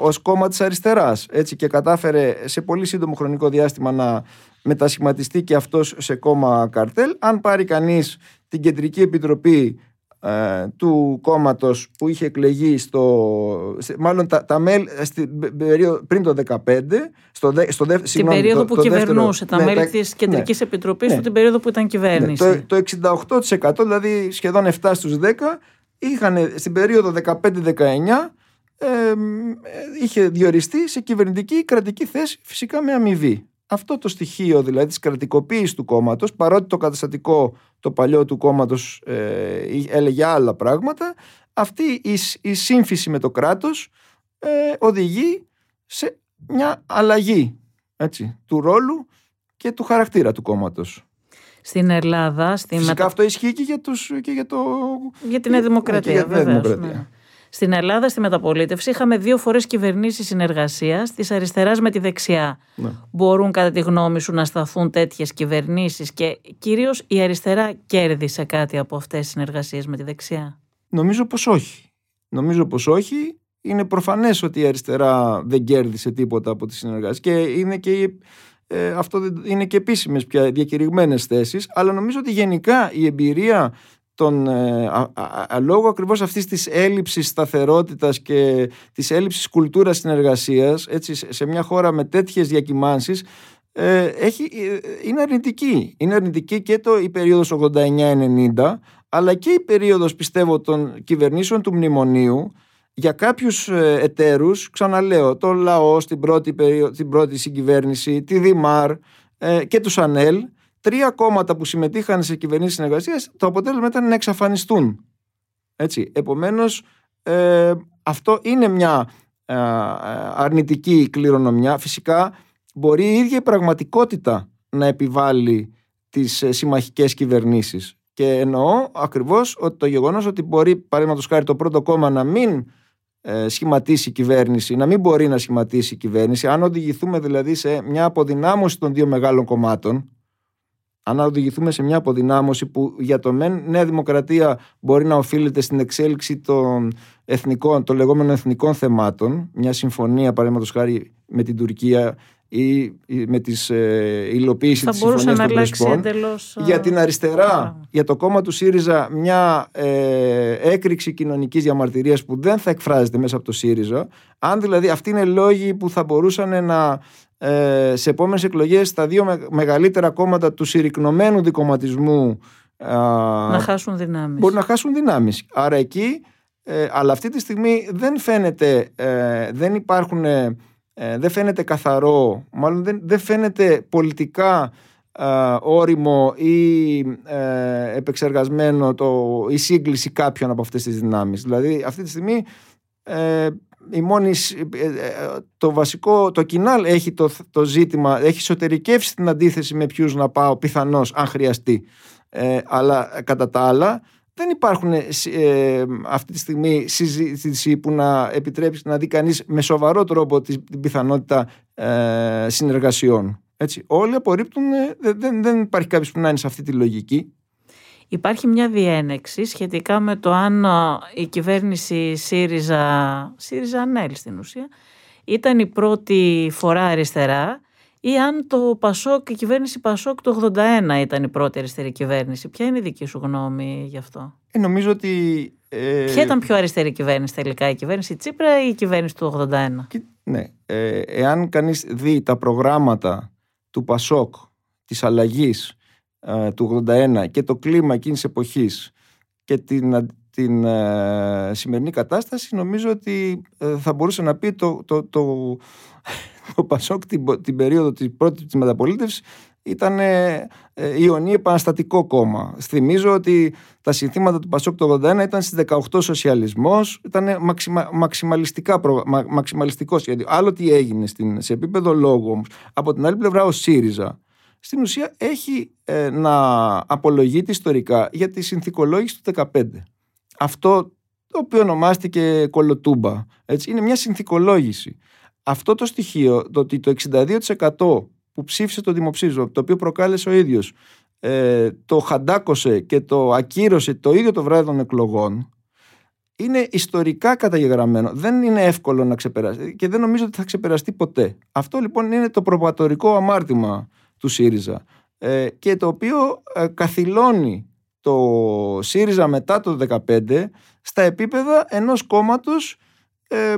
ως κόμμα της αριστεράς έτσι, και κατάφερε σε πολύ σύντομο χρονικό διάστημα να μετασχηματιστεί και αυτός σε κόμμα καρτέλ. Αν πάρει κανείς την κεντρική επιτροπή ε, του κόμματος που είχε εκλεγεί στο. Μάλλον τα, τα μέλη στην περίοδο, πριν το 2015. Στο, στο δε, στην περίοδο που κυβερνούσε, τα ναι, μέλη τα, της Κεντρικής ναι, Επιτροπής ναι, την περίοδο που ήταν κυβέρνηση. Ναι, το, το 68%, δηλαδή σχεδόν 7 στους 10, είχαν στην περίοδο 15-19 ε, είχε διοριστεί σε κυβερνητική κρατική θέση φυσικά με αμοιβή αυτό το στοιχείο δηλαδή της κρατικοποίησης του κόμματος παρότι το καταστατικό το παλιό του κόμματος ε, έλεγε άλλα πράγματα αυτή η, η σύμφυση με το κράτος ε, οδηγεί σε μια αλλαγή έτσι, του ρόλου και του χαρακτήρα του κόμματος. Στην Ελλάδα... Στη Φυσικά αυτό ισχύει και για, τους, και για, το... για την Νέα Δημοκρατία. και για την Νέα βεβαίως, Δημοκρατία. ναι. Στην Ελλάδα, στη μεταπολίτευση, είχαμε δύο φορές κυβερνήσεις συνεργασίας της αριστεράς με τη δεξιά. Ναι. Μπορούν, κατά τη γνώμη σου, να σταθούν τέτοιες κυβερνήσεις και κυρίως η αριστερά κέρδισε κάτι από αυτές τις συνεργασίες με τη δεξιά; Νομίζω πως όχι. Νομίζω πως όχι. Είναι προφανές ότι η αριστερά δεν κέρδισε τίποτα από τις συνεργάσεις και είναι και, ε, αυτό δεν- είναι και επίσημες πια διακηρυγμένες θέσεις αλλά νομίζω ότι γενικά η εμπειρία των, ε, α, α, α, λόγω ακριβώς αυτής της έλλειψης σταθερότητας και της έλλειψης κουλτούρας συνεργασίας έτσι, σε- σε μια χώρα με τέτοιες διακυμάνσεις ε, έχει, ε, είναι αρνητική. Είναι αρνητική και το, η περίοδος 89-90 αλλά και η περίοδος πιστεύω των κυβερνήσεων του μνημονίου για κάποιους ε, εταίρους, ξαναλέω, το λαό στην πρώτη, περίοδο, την πρώτη συγκυβέρνηση, τη Δημάρ ε, και τους Σανέλ, τρία κόμματα που συμμετείχαν σε κυβερνήσεις συνεργασίας, το αποτέλεσμα ήταν να εξαφανιστούν. Έτσι. Επομένως, ε, αυτό είναι μια ε, ε, αρνητική κληρονομιά. Φυσικά, μπορεί η ίδια η πραγματικότητα να επιβάλλει τις ε, συμμαχικές κυβερνήσεις. Και εννοώ ακριβώς ότι το γεγονός ότι μπορεί, παραδείγματος χάρη, το πρώτο κόμμα να μην ε, σχηματίσει κυβέρνηση, να μην μπορεί να σχηματίσει κυβέρνηση, αν οδηγηθούμε δηλαδή σε μια αποδυνάμωση των δύο μεγάλων κομμάτων, αν οδηγηθούμε σε μια αποδυνάμωση που για το μεν Νέα Δημοκρατία μπορεί να οφείλεται στην εξέλιξη των εθνικών, των λεγόμενων εθνικών θεμάτων, μια συμφωνία παραδείγματος χάρη με την Τουρκία ή ή με τις ε, υλοποίηση Θα της μπορούσε συμφωνίας να των αλλάξει Πρεσπών εντελώς. για την αριστερά, πράγμα. για το κόμμα του ΣΥΡΙΖΑ, μια ε, έκρηξη κοινωνικής διαμαρτυρίας που δεν θα εκφράζεται μέσα από το ΣΥΡΙΖΑ. Αν δηλαδή αυτοί είναι λόγοι που θα μπορούσαν να ε, σε επόμενες εκλογές τα δύο με- μεγαλύτερα κόμματα του συρρυκνωμένου δικομματισμού α, Να χάσουν δυνάμεις. μπορεί να χάσουν δυνάμεις. Άρα εκεί, ε, αλλά αυτή τη στιγμή δεν φαίνεται, ε, δεν υπάρχουν, ε, ε, δεν φαίνεται καθαρό, μάλλον δεν, δεν φαίνεται πολιτικά ε, όριμο ή ε, επεξεργασμένο το, η σύγκληση κάποιων από αυτές τις δυνάμεις. Δηλαδή αυτή τη στιγμή ε, η μόνη, σ- ε, ε, το βασικό, το κοινάλ έχει το, το ζήτημα, έχει εσωτερικεύσει την αντίθεση με ποιους να πάω πιθανώς αν χρειαστεί. Ε, αλλά ε, κατά τα άλλα δεν υπάρχουν ε, σ- ε, αυτή τη στιγμή συζήτηση που να επιτρέψει να δει κανείς με σοβαρό τρόπο τη- την πιθανότητα ε, συνεργασιών. Έτσι. Όλοι απορρίπτουν, ε, δεν, δεν, δεν υπάρχει κάποιος που να είναι σε αυτή τη λογική. Υπάρχει μια διένεξη σχετικά με το αν α, η κυβέρνηση ΣΥΡΙΖΑ, ΣΥΡΙΖΑ ΑΝΕΛ στην ουσία, ήταν η πρώτη φορά αριστερά ή αν το Πασόκ, η κυβέρνηση Πασόκ το 81 ήταν η πρώτη αριστερή κυβέρνηση. Ποια είναι η δική σου γνώμη γι' αυτό; Ε, νομίζω ότι... Ε, Ποια ήταν πιο αριστερή κυβέρνηση τελικά, η κυβέρνηση Τσίπρα ή η κυβέρνηση του 81. Κοι- Ναι, ε, εάν κανείς δει τα προγράμματα του Πασόκ, της αλλαγής ε, του 81 και το κλίμα εκείνης εποχής και την, α- την ε, σημερινή κατάσταση νομίζω ότι ε, θα μπορούσε να πει το, το, το, το Πασόκ την, πο- την περίοδο της πρώτης της μεταπολίτευσης ήταν ε, ε, ιονή επαναστατικό κόμμα. Θυμίζω ότι τα συνθήματα του Πασόκ το 81 ήταν στις 18 σοσιαλισμός, ήταν μαξιμα, μαξιμαλιστικά, προ- μα, μαξιμαλιστικό σχέδιο. Άλλο τι έγινε στην, σε επίπεδο λόγου όμως. Από την άλλη πλευρά ο ΣΥΡΙΖΑ στην ουσία έχει ε, να απολογείται ιστορικά για τη συνθηκολόγηση του 15. Αυτό το οποίο ονομάστηκε κολοτούμπα. Έτσι, είναι μια συνθηκολόγηση. Αυτό το στοιχείο, το ότι το 62% που ψήφισε το δημοψήφισμα, το οποίο προκάλεσε ο ίδιος, ε, το χαντάκωσε και το ακύρωσε το ίδιο το βράδυ των εκλογών, είναι ιστορικά καταγεγραμμένο. Δεν είναι εύκολο να ξεπεράσει και δεν νομίζω ότι θα ξεπεραστεί ποτέ. Αυτό λοιπόν είναι το προπατορικό αμάρτημα του ΣΥΡΙΖΑ ε, και το οποίο ε, καθυλώνει το ΣΥΡΙΖΑ μετά το 2015 στα επίπεδα ενός κόμματος ε,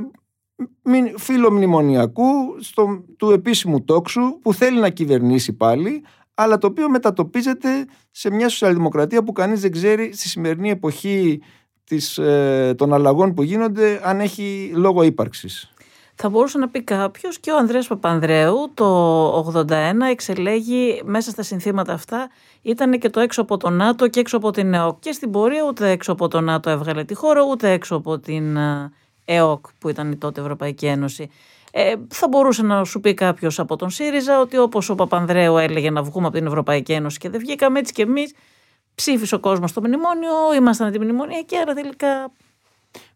μη- φιλομνημονιακού στο, του επίσημου τόξου που θέλει να κυβερνήσει πάλι αλλά το οποίο μετατοπίζεται σε μια σοσιαλδημοκρατία που κανείς δεν ξέρει στη σημερινή εποχή της, ε, των αλλαγών που γίνονται αν έχει λόγο ύπαρξης. Θα μπορούσε να πει κάποιος και ο Ανδρέας Παπανδρέου το 81 εξελέγει μέσα στα συνθήματα αυτά ήταν και το έξω από το ΝΑΤΟ και έξω από την ΕΟΚ και στην πορεία ούτε έξω από το ΝΑΤΟ έβγαλε τη χώρα ούτε έξω από την ε, ΕΟΚ που ήταν η τότε Ευρωπαϊκή Ένωση. Ε, θα μπορούσε να σου πει κάποιος από τον ΣΥΡΙΖΑ ότι όπως ο Παπανδρέου έλεγε να βγούμε από την Ευρωπαϊκή Ένωση και δεν βγήκαμε έτσι και εμείς, ψήφισε ο κόσμος το μνημόνιο, ήμασταν τη μνημονία και άρα τελικά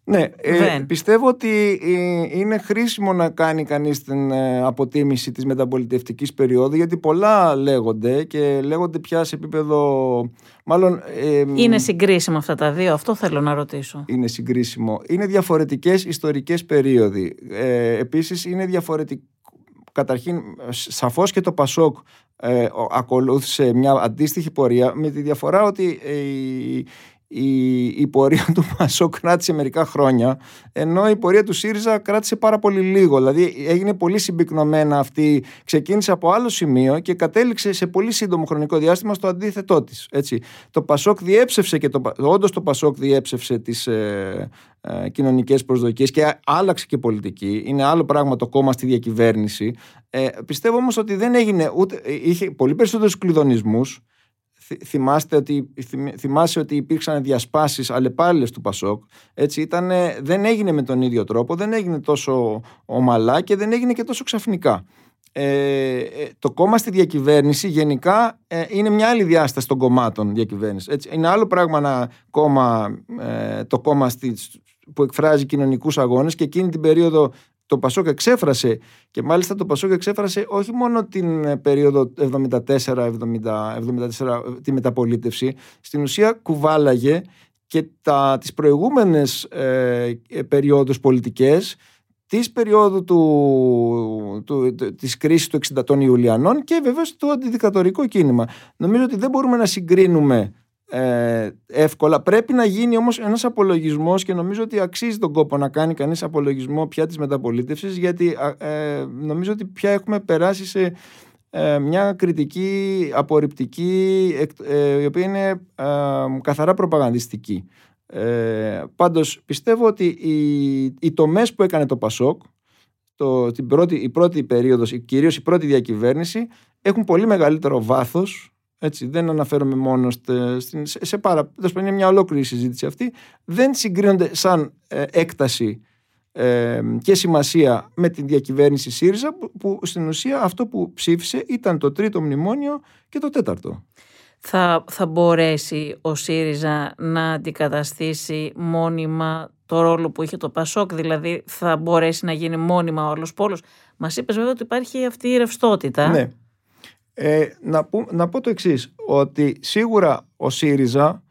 ναι, ε, πιστεύω ότι ε, είναι χρήσιμο να κάνει κανείς την ε, αποτίμηση της μεταπολιτευτικής περίοδου γιατί πολλά λέγονται και λέγονται πια σε επίπεδο μάλλον... είναι συγκρίσιμο αυτά τα δύο, αυτό θέλω να ρωτήσω. Είναι συγκρίσιμο. Είναι διαφορετικές ιστορικές περίοδοι. Ε, επίσης είναι διαφορετικό Καταρχήν, σαφώς και το Πασόκ ε, ακολούθησε μια αντίστοιχη πορεία με τη διαφορά ότι η, η πορεία του Πασόκ κράτησε μερικά χρόνια, ενώ η πορεία του ΣΥΡΙΖΑ κράτησε πάρα πολύ λίγο. Δηλαδή έγινε πολύ συμπυκνωμένα αυτή, ξεκίνησε από άλλο σημείο και κατέληξε σε πολύ σύντομο χρονικό διάστημα στο αντίθετό της. Το Πασόκ διέψευσε και το, όντως το Πασόκ διέψευσε τις ε, ε, κοινωνικές προσδοκίες και άλλαξε και πολιτική. Είναι άλλο πράγμα το κόμμα στη διακυβέρνηση. Ε, πιστεύω όμως ότι δεν έγινε ούτε. είχε πολύ περισσότερους κλειδονισμούς θυμάστε ότι, θυμάσαι ότι υπήρξαν διασπάσεις αλλεπάλληλες του Πασόκ έτσι ήταν, δεν έγινε με τον ίδιο τρόπο δεν έγινε τόσο ομαλά και δεν έγινε και τόσο ξαφνικά ε, ε το κόμμα στη διακυβέρνηση γενικά ε, είναι μια άλλη διάσταση των κομμάτων διακυβέρνησης. Έτσι, είναι άλλο πράγμα ένα κόμμα, ε, το κόμμα στη, που εκφράζει κοινωνικούς αγώνες και εκείνη την περίοδο το Πασόκ εξέφρασε και μάλιστα το Πασόκ εξέφρασε όχι μόνο την ε, περίοδο 74-74 τη μεταπολίτευση στην ουσία κουβάλαγε και τα, τις προηγούμενες ε, περιόδους πολιτικές της περίοδου του, του, της κρίσης του 60 των Ιουλιανών και βεβαίως το αντιδικατορικό κίνημα. Νομίζω ότι δεν μπορούμε να συγκρίνουμε ε, εύκολα. Πρέπει να γίνει όμως ένας απολογισμός και νομίζω ότι αξίζει τον κόπο να κάνει κανείς απολογισμό πια της μεταπολίτευσης γιατί ε, νομίζω ότι πια έχουμε περάσει σε ε, μια κριτική απορριπτική ε, η οποία είναι καθαρά προπαγανδιστική. Ε, πάντως πιστεύω ότι οι, οι τομές που έκανε το ΠΑΣΟΚ το, την πρώτη, η πρώτη περίοδος, κυρίως η πρώτη διακυβέρνηση έχουν πολύ μεγαλύτερο βάθος έτσι, δεν αναφέρομαι μόνο στην, σε πάρα. είναι μια ολόκληρη συζήτηση αυτή. Δεν συγκρίνονται σαν ε, έκταση ε, και σημασία με την διακυβέρνηση ΣΥΡΙΖΑ που, στην ουσία αυτό που ψήφισε ήταν το τρίτο μνημόνιο και το τέταρτο. Θα, θα μπορέσει ο ΣΥΡΙΖΑ να αντικαταστήσει μόνιμα το ρόλο που είχε το ΠΑΣΟΚ, δηλαδή θα μπορέσει να γίνει μόνιμα ο άλλος πόλος. Μας είπες βέβαια ότι υπάρχει αυτή η ρευστότητα. Ναι. Ε, να, πω, να πω το εξής ότι σίγουρα ο ΣΥΡΙΖΑ,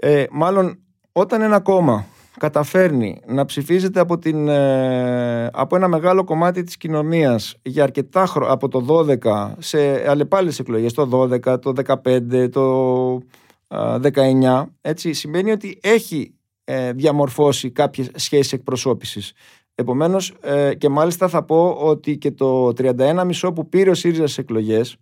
ε, μάλλον όταν ένα κόμμα καταφέρνει να ψηφίζεται από, την, ε, από ένα μεγάλο κομμάτι της κοινωνίας για αρκετά χρόνια, από το 12 σε αλλεπάλληλες εκλογές, το 12, το 15, το 19, έτσι, σημαίνει ότι έχει ε, διαμορφώσει κάποιες σχέσεις εκπροσώπησης. Επομένως ε, και μάλιστα θα πω ότι και το 31,5 που πήρε ο ΣΥΡΙΖΑ στις εκλογές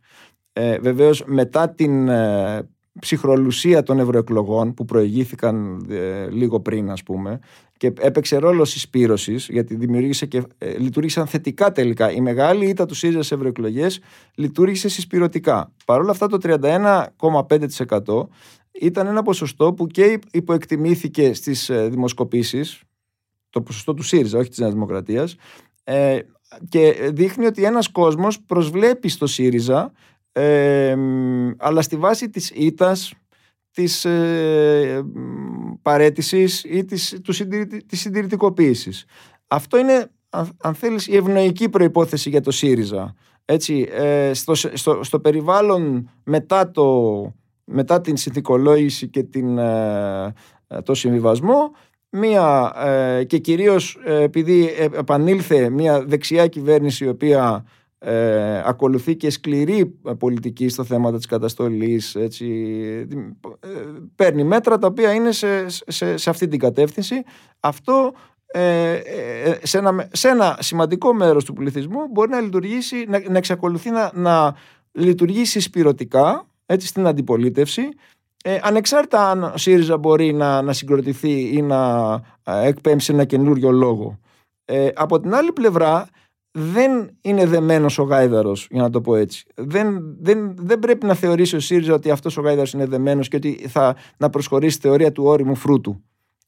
ε, βεβαίως μετά την ε, ψυχρολουσία των ευρωεκλογών που προηγήθηκαν ε, λίγο πριν ας πούμε και έπαιξε ρόλο συσπήρωσης γιατί δημιουργήσε και ε, λειτουργήσαν θετικά τελικά. Η μεγάλη ήττα του ΣΥΡΙΖΑ σε ευρωεκλογές λειτουργήσε συσπηρωτικά. Παρ' όλα αυτά το 31,5% ήταν ένα ποσοστό που και υποεκτιμήθηκε στις δημοσκοπήσεις το ποσοστό του ΣΥΡΙΖΑ, όχι της Νέας Δημοκρατίας ε, και δείχνει ότι ένας κόσμος προσβλέπει στο ΣΥΡΙΖΑ ε, αλλά στη βάση της ήτας της ε, παρέτησης ή της, του της συντηρητικοποίησης. Αυτό είναι, αν θέλεις, η ευνοϊκή προϋπόθεση για το ΣΥΡΙΖΑ. Έτσι, ε, στο, στο, στο περιβάλλον μετά, το, μετά την συνθηκολόγηση και την, ε, το συμβιβασμό μία, ε, και κυρίως ε, επειδή επανήλθε μια δεξιά κυβέρνηση η οποία ε, ακολουθεί και σκληρή πολιτική στο θέμα της καταστολής έτσι, ε, παίρνει μέτρα τα οποία είναι σε, σε, σε αυτή την κατεύθυνση. Αυτό σε, ένα, σε ένα σημαντικό μέρος του πληθυσμού μπορεί να λειτουργήσει να, να εξακολουθεί να, να λειτουργήσει σπυρωτικά έτσι, στην αντιπολίτευση ε, ανεξάρτητα αν ο ΣΥΡΙΖΑ μπορεί να, να συγκροτηθεί ή να ε, εκπέμψει ένα καινούριο λόγο. Ε, από την άλλη πλευρά δεν είναι δεμένος ο γάιδαρος, για να το πω έτσι. Δεν, δεν, δεν πρέπει να θεωρήσει ο ΣΥΡΙΖΑ ότι αυτός ο γάιδαρος είναι δεμένος και ότι θα να προσχωρήσει θεωρία του όριμου φρούτου.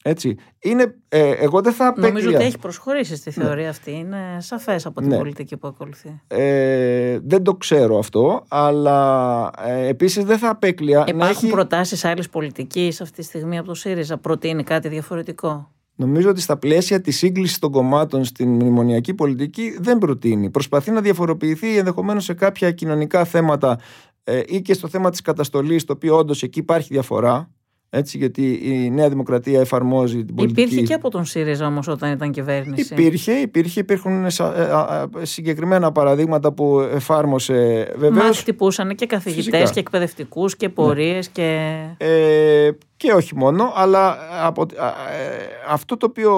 Έτσι. Είναι, ε, εγώ δεν θα απέκλεια. Νομίζω ότι έχει προσχωρήσει στη θεωρία αυτή. Είναι σαφές από την Ναι. πολιτική που ακολουθεί. Ε, δεν το ξέρω αυτό, αλλά ε, επίσης δεν θα απέκλεια να Υπάρχουν έχει... προτάσεις άλλης πολιτικής αυτή τη στιγμή από το ΣΥΡΙΖΑ; Προτείνει κάτι διαφορετικό; Νομίζω ότι στα πλαίσια της σύγκλησης των κομμάτων στην μνημονιακή πολιτική δεν προτείνει. Προσπαθεί να διαφοροποιηθεί ενδεχομένως σε κάποια κοινωνικά θέματα ε, ή και στο θέμα της καταστολής, το οποίο όντως εκεί υπάρχει διαφορά. Έτσι, γιατί η Νέα Δημοκρατία εφαρμόζει την πολιτική. Υπήρχε και από τον ΣΥΡΙΖΑ όμως όταν ήταν κυβέρνηση. Υπήρχε, υπήρχε, υπήρχουν σα- ε, α, α, συγκεκριμένα παραδείγματα που εφάρμοσε Μα βεβαίως χτυπούσαν και καθηγητές Φυσικά. Ναι. και εκπαιδευτικούς και πορείες και. Ε, και όχι μόνο, αλλά από, α, ε, αυτό το οποίο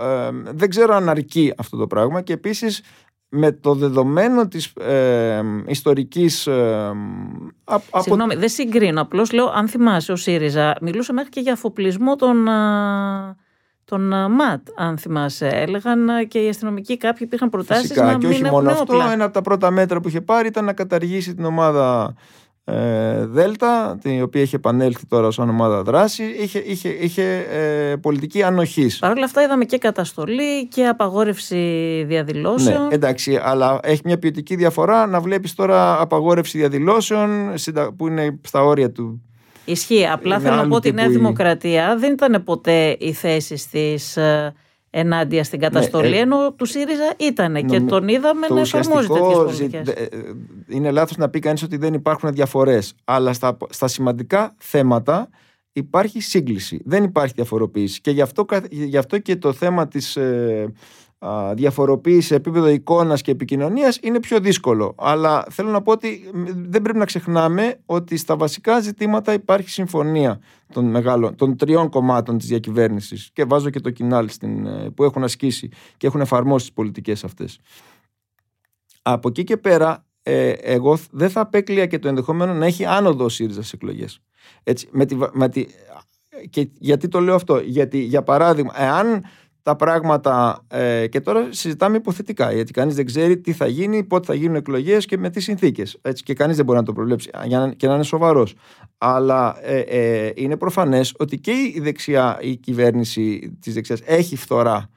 ε, δεν ξέρω αν αρκεί αυτό το πράγμα και επίσης με το δεδομένο της ε, ιστορικής ε, α- από, Συγγνώμη, δεν συγκρίνω. Απλώς λέω, αν θυμάσαι, ο ΣΥΡΙΖΑ μιλούσε μέχρι και για αφοπλισμό των, α, των α, ΜΑΤ, αν θυμάσαι. Έλεγαν α, και οι αστυνομικοί κάποιοι υπήρχαν προτάσεις φυσικά να και μην όχι έχουν μόνο αυτό, όπλα. ένα από τα πρώτα μέτρα που είχε πάρει ήταν να καταργήσει την ομάδα ε, Δέλτα, την οποία είχε επανέλθει τώρα σαν ομάδα δράση, είχε, είχε, είχε ε, πολιτική ανοχής. Παρ' όλα αυτά είδαμε και καταστολή και απαγόρευση διαδηλώσεων. Ναι, εντάξει, αλλά έχει μια ποιοτική διαφορά να βλέπεις τώρα απαγόρευση διαδηλώσεων συντα- που είναι στα όρια του. Ισχύει. Απλά Είναι θέλω να άλλου πω ότι η Νέα τύπου η- Δημοκρατία δεν ήταν ποτέ η θέση τη ενάντια στην καταστολή, ε, ενώ του ΣΥΡΙΖΑ ήταν και νομι- τον είδαμε το να εφαρμόζει τέτοιες ουσιαστικό πολιτικές. ζη- ε, ε, είναι λάθος να πει κανείς ότι δεν υπάρχουν διαφορές, αλλά στα, στα σημαντικά θέματα υπάρχει σύγκληση, δεν υπάρχει διαφοροποίηση και γι' αυτό, κα- γι' αυτό και το θέμα της ε, α, διαφοροποίησης σε επίπεδο εικόνας και επικοινωνίας είναι πιο δύσκολο. Αλλά θέλω να πω ότι μ, δεν πρέπει να ξεχνάμε ότι στα βασικά ζητήματα υπάρχει συμφωνία των, μεγάλων, των τριών κομμάτων της διακυβέρνησης και βάζω και το κοινάλ στην, ε, που έχουν ασκήσει και έχουν εφαρμόσει τις πολιτικές αυτές. Από εκεί και πέρα, ε, εγώ δεν θα απέκλεια και το ενδεχόμενο να έχει άνοδο ο ΣΥΡΙΖΑ στις εκλογές. Με τη, βα- με τη, και γιατί το λέω αυτό, Γιατί, για παράδειγμα, εάν τα πράγματα. Ε, και τώρα συζητάμε υποθετικά, γιατί κανείς δεν ξέρει τι θα γίνει, πότε θα γίνουν εκλογές και με τι συνθήκες. Και κανείς δεν μπορεί να το προβλέψει για να, και να είναι σοβαρός. Αλλά ε, ε, είναι προφανές ότι και η δεξιά, η κυβέρνηση της δεξιάς έχει φθορά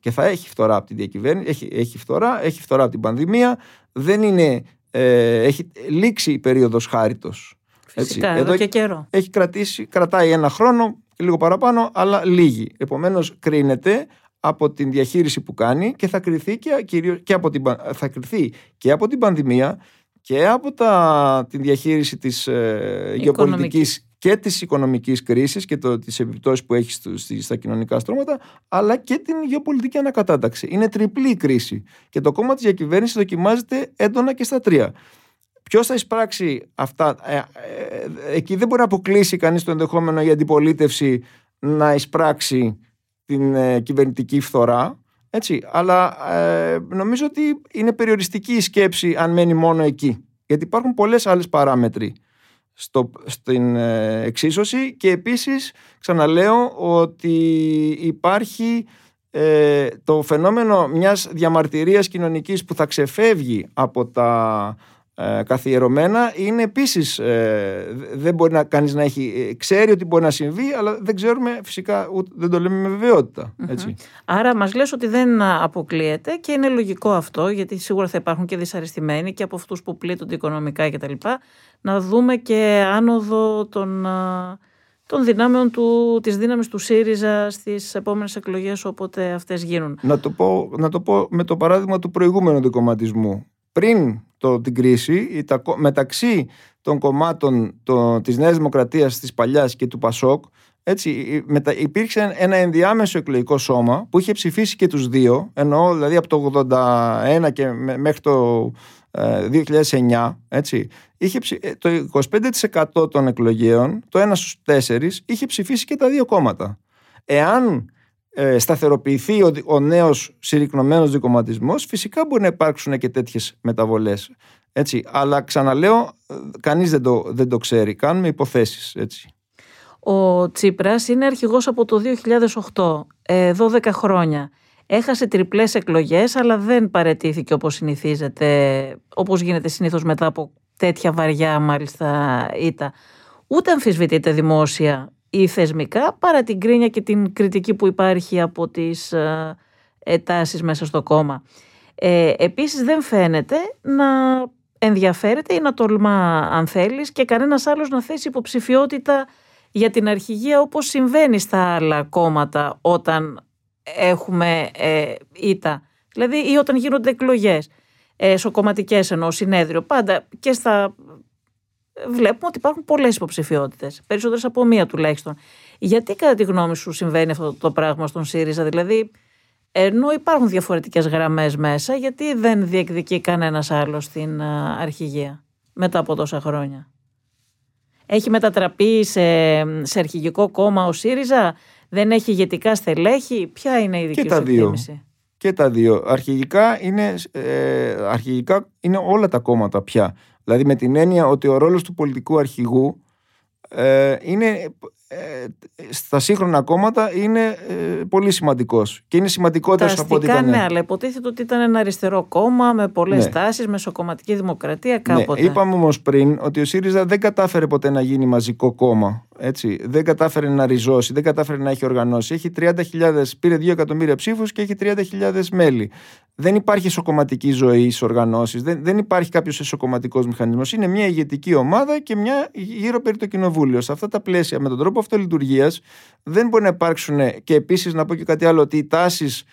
και θα έχει φθορά από τη διακυβέρνηση, έχει, έχει φθορά, έχει φθορά από την πανδημία, δεν είναι, ε, έχει λήξει η περίοδος χάριτος. Φυσικά, Έτσι. εδώ, Εδώ και καιρό. Έχει κρατήσει, κρατάει ένα χρόνο και λίγο παραπάνω, αλλά λίγη. Επομένως κρίνεται από την διαχείριση που κάνει και θα κριθεί και, κυρίως, και, από, την, πα- θα κριθεί και από την πανδημία και από τα, την διαχείριση της ε, γεωπολιτικής και της οικονομικής κρίσης και το, τις επιπτώσεις που έχει στο, στη- στα κοινωνικά στρώματα αλλά και την γεωπολιτική ανακατάταξη. Είναι τριπλή η κρίση και το κόμμα της διακυβέρνησης δοκιμάζεται έντονα και στα τρία. Ποιος θα εισπράξει αυτά, ε, ε, εκεί δεν μπορεί να αποκλείσει κανείς το ενδεχόμενο η αντιπολίτευση να εισπράξει την ε, κυβερνητική φθορά. Έτσι, αλλά ε, νομίζω ότι είναι περιοριστική η σκέψη αν μένει μόνο εκεί. Γιατί υπάρχουν πολλές άλλες παράμετροι στο, στην ε, εξίσωση και επίσης ξαναλέω ότι υπάρχει ε, το φαινόμενο μιας διαμαρτυρίας κοινωνικής που θα ξεφεύγει από τα ε, καθιερωμένα είναι επίσης ε, δεν μπορεί να, κανείς να έχει ε, ξέρει ότι μπορεί να συμβεί αλλά δεν ξέρουμε φυσικά ούτε, δεν το λέμε με βεβαιότητα έτσι. Άρα μας λες ότι δεν α, αποκλείεται και είναι λογικό αυτό γιατί σίγουρα θα υπάρχουν και δυσαρεστημένοι και από αυτούς που πλήττονται οικονομικά κτλ. Να δούμε και άνοδο των, α, των δυνάμεων του, της δύναμης του ΣΥΡΙΖΑ στις επόμενες εκλογές όποτε αυτές γίνουν. Να το, πω, να το πω με το παράδειγμα του προηγούμενου δικοματισμού. Πριν το, την κρίση, η- τα, κο- μεταξύ των κομμάτων το, της Νέας Δημοκρατίας, της Παλιάς και του Πασόκ, έτσι, η- μετα, υπήρξε ένα ενδιάμεσο εκλογικό σώμα που είχε ψηφίσει και τους δύο, εννοώ δηλαδή από το 81 και με- μέχρι το ε, 2009, έτσι, είχε ψη- ε, το 25% των εκλογέων, το ένα στους τέσσερις, είχε ψηφίσει και τα δύο κόμματα. Εάν ε, σταθεροποιηθεί ο, δι- ο νέος συρρυκνωμένος δικοματισμός, φυσικά μπορεί να υπάρξουν και τέτοιες μεταβολές. Έτσι. Αλλά ξαναλέω, ε, κανείς δεν το, δεν το ξέρει. Κάνουμε υποθέσεις. Έτσι. Ο Τσίπρας είναι αρχηγός από το 2008, ε, 12 χρόνια. Έχασε τριπλές εκλογές, αλλά δεν παρετήθηκε όπως συνηθίζεται, όπως γίνεται συνήθως μετά από τέτοια βαριά μάλιστα ήττα. Ούτε αμφισβητείται δημόσια ή θεσμικά παρά την κρίνια και την κριτική που υπάρχει από τις ετάσεις μέσα στο κόμμα. Ε, επίσης δεν φαίνεται να ενδιαφέρεται ή να τολμά αν θέλεις και κανένας άλλος να θέσει υποψηφιότητα για την αρχηγία όπως συμβαίνει στα άλλα κόμματα όταν έχουμε ε, ήττα. Δηλαδή ή όταν γίνονται εκλογές ε, σοκομματικές εννοώ συνέδριο. Πάντα και στα... Βλέπουμε ότι υπάρχουν πολλές υποψηφιότητες, περισσότερες από μία τουλάχιστον. Γιατί κατά τη γνώμη σου συμβαίνει αυτό το πράγμα στον ΣΥΡΙΖΑ, δηλαδή ενώ υπάρχουν διαφορετικές γραμμές μέσα, γιατί δεν διεκδικεί κανένας άλλος στην αρχηγία μετά από τόσα χρόνια; Έχει μετατραπεί σε, σε αρχηγικό κόμμα ο ΣΥΡΙΖΑ, δεν έχει ηγετικά στελέχη; Ποια είναι η δική και σου τα δύο. Και τα δύο. Αρχηγικά είναι, ε, αρχηγικά είναι όλα τα κόμματα πια. Δηλαδή με την έννοια ότι ο ρόλος του πολιτικού αρχηγού ε, είναι ε, στα σύγχρονα κόμματα είναι ε, πολύ σημαντικός. Και είναι σημαντικότερος από ό,τι ήταν. Ναι, αλλά υποτίθεται ότι ήταν ένα αριστερό κόμμα με πολλές ναι. τάσεις, μεσοκομματική δημοκρατία ναι, κάποτε. Ναι, είπαμε όμως πριν ότι ο ΣΥΡΙΖΑ δεν κατάφερε ποτέ να γίνει μαζικό κόμμα. Έτσι. Δεν κατάφερε να ριζώσει, δεν κατάφερε να έχει οργανώσει. Έχει 30.000, πήρε 2 εκατομμύρια ψήφους και έχει 30.000 μέλη. Δεν υπάρχει ισοκομματική ζωή στις οργανώσεις, δεν, δεν υπάρχει κάποιος ισοκομματικό μηχανισμός. Είναι μια ηγετική ομάδα και μια γύρω περί το κοινοβούλιο. Σε αυτά τα πλαίσια, με τον τρόπο αυτό λειτουργίας, δεν μπορεί να υπάρξουν. Και επίσης να πω και κάτι άλλο, ότι οι τάσεις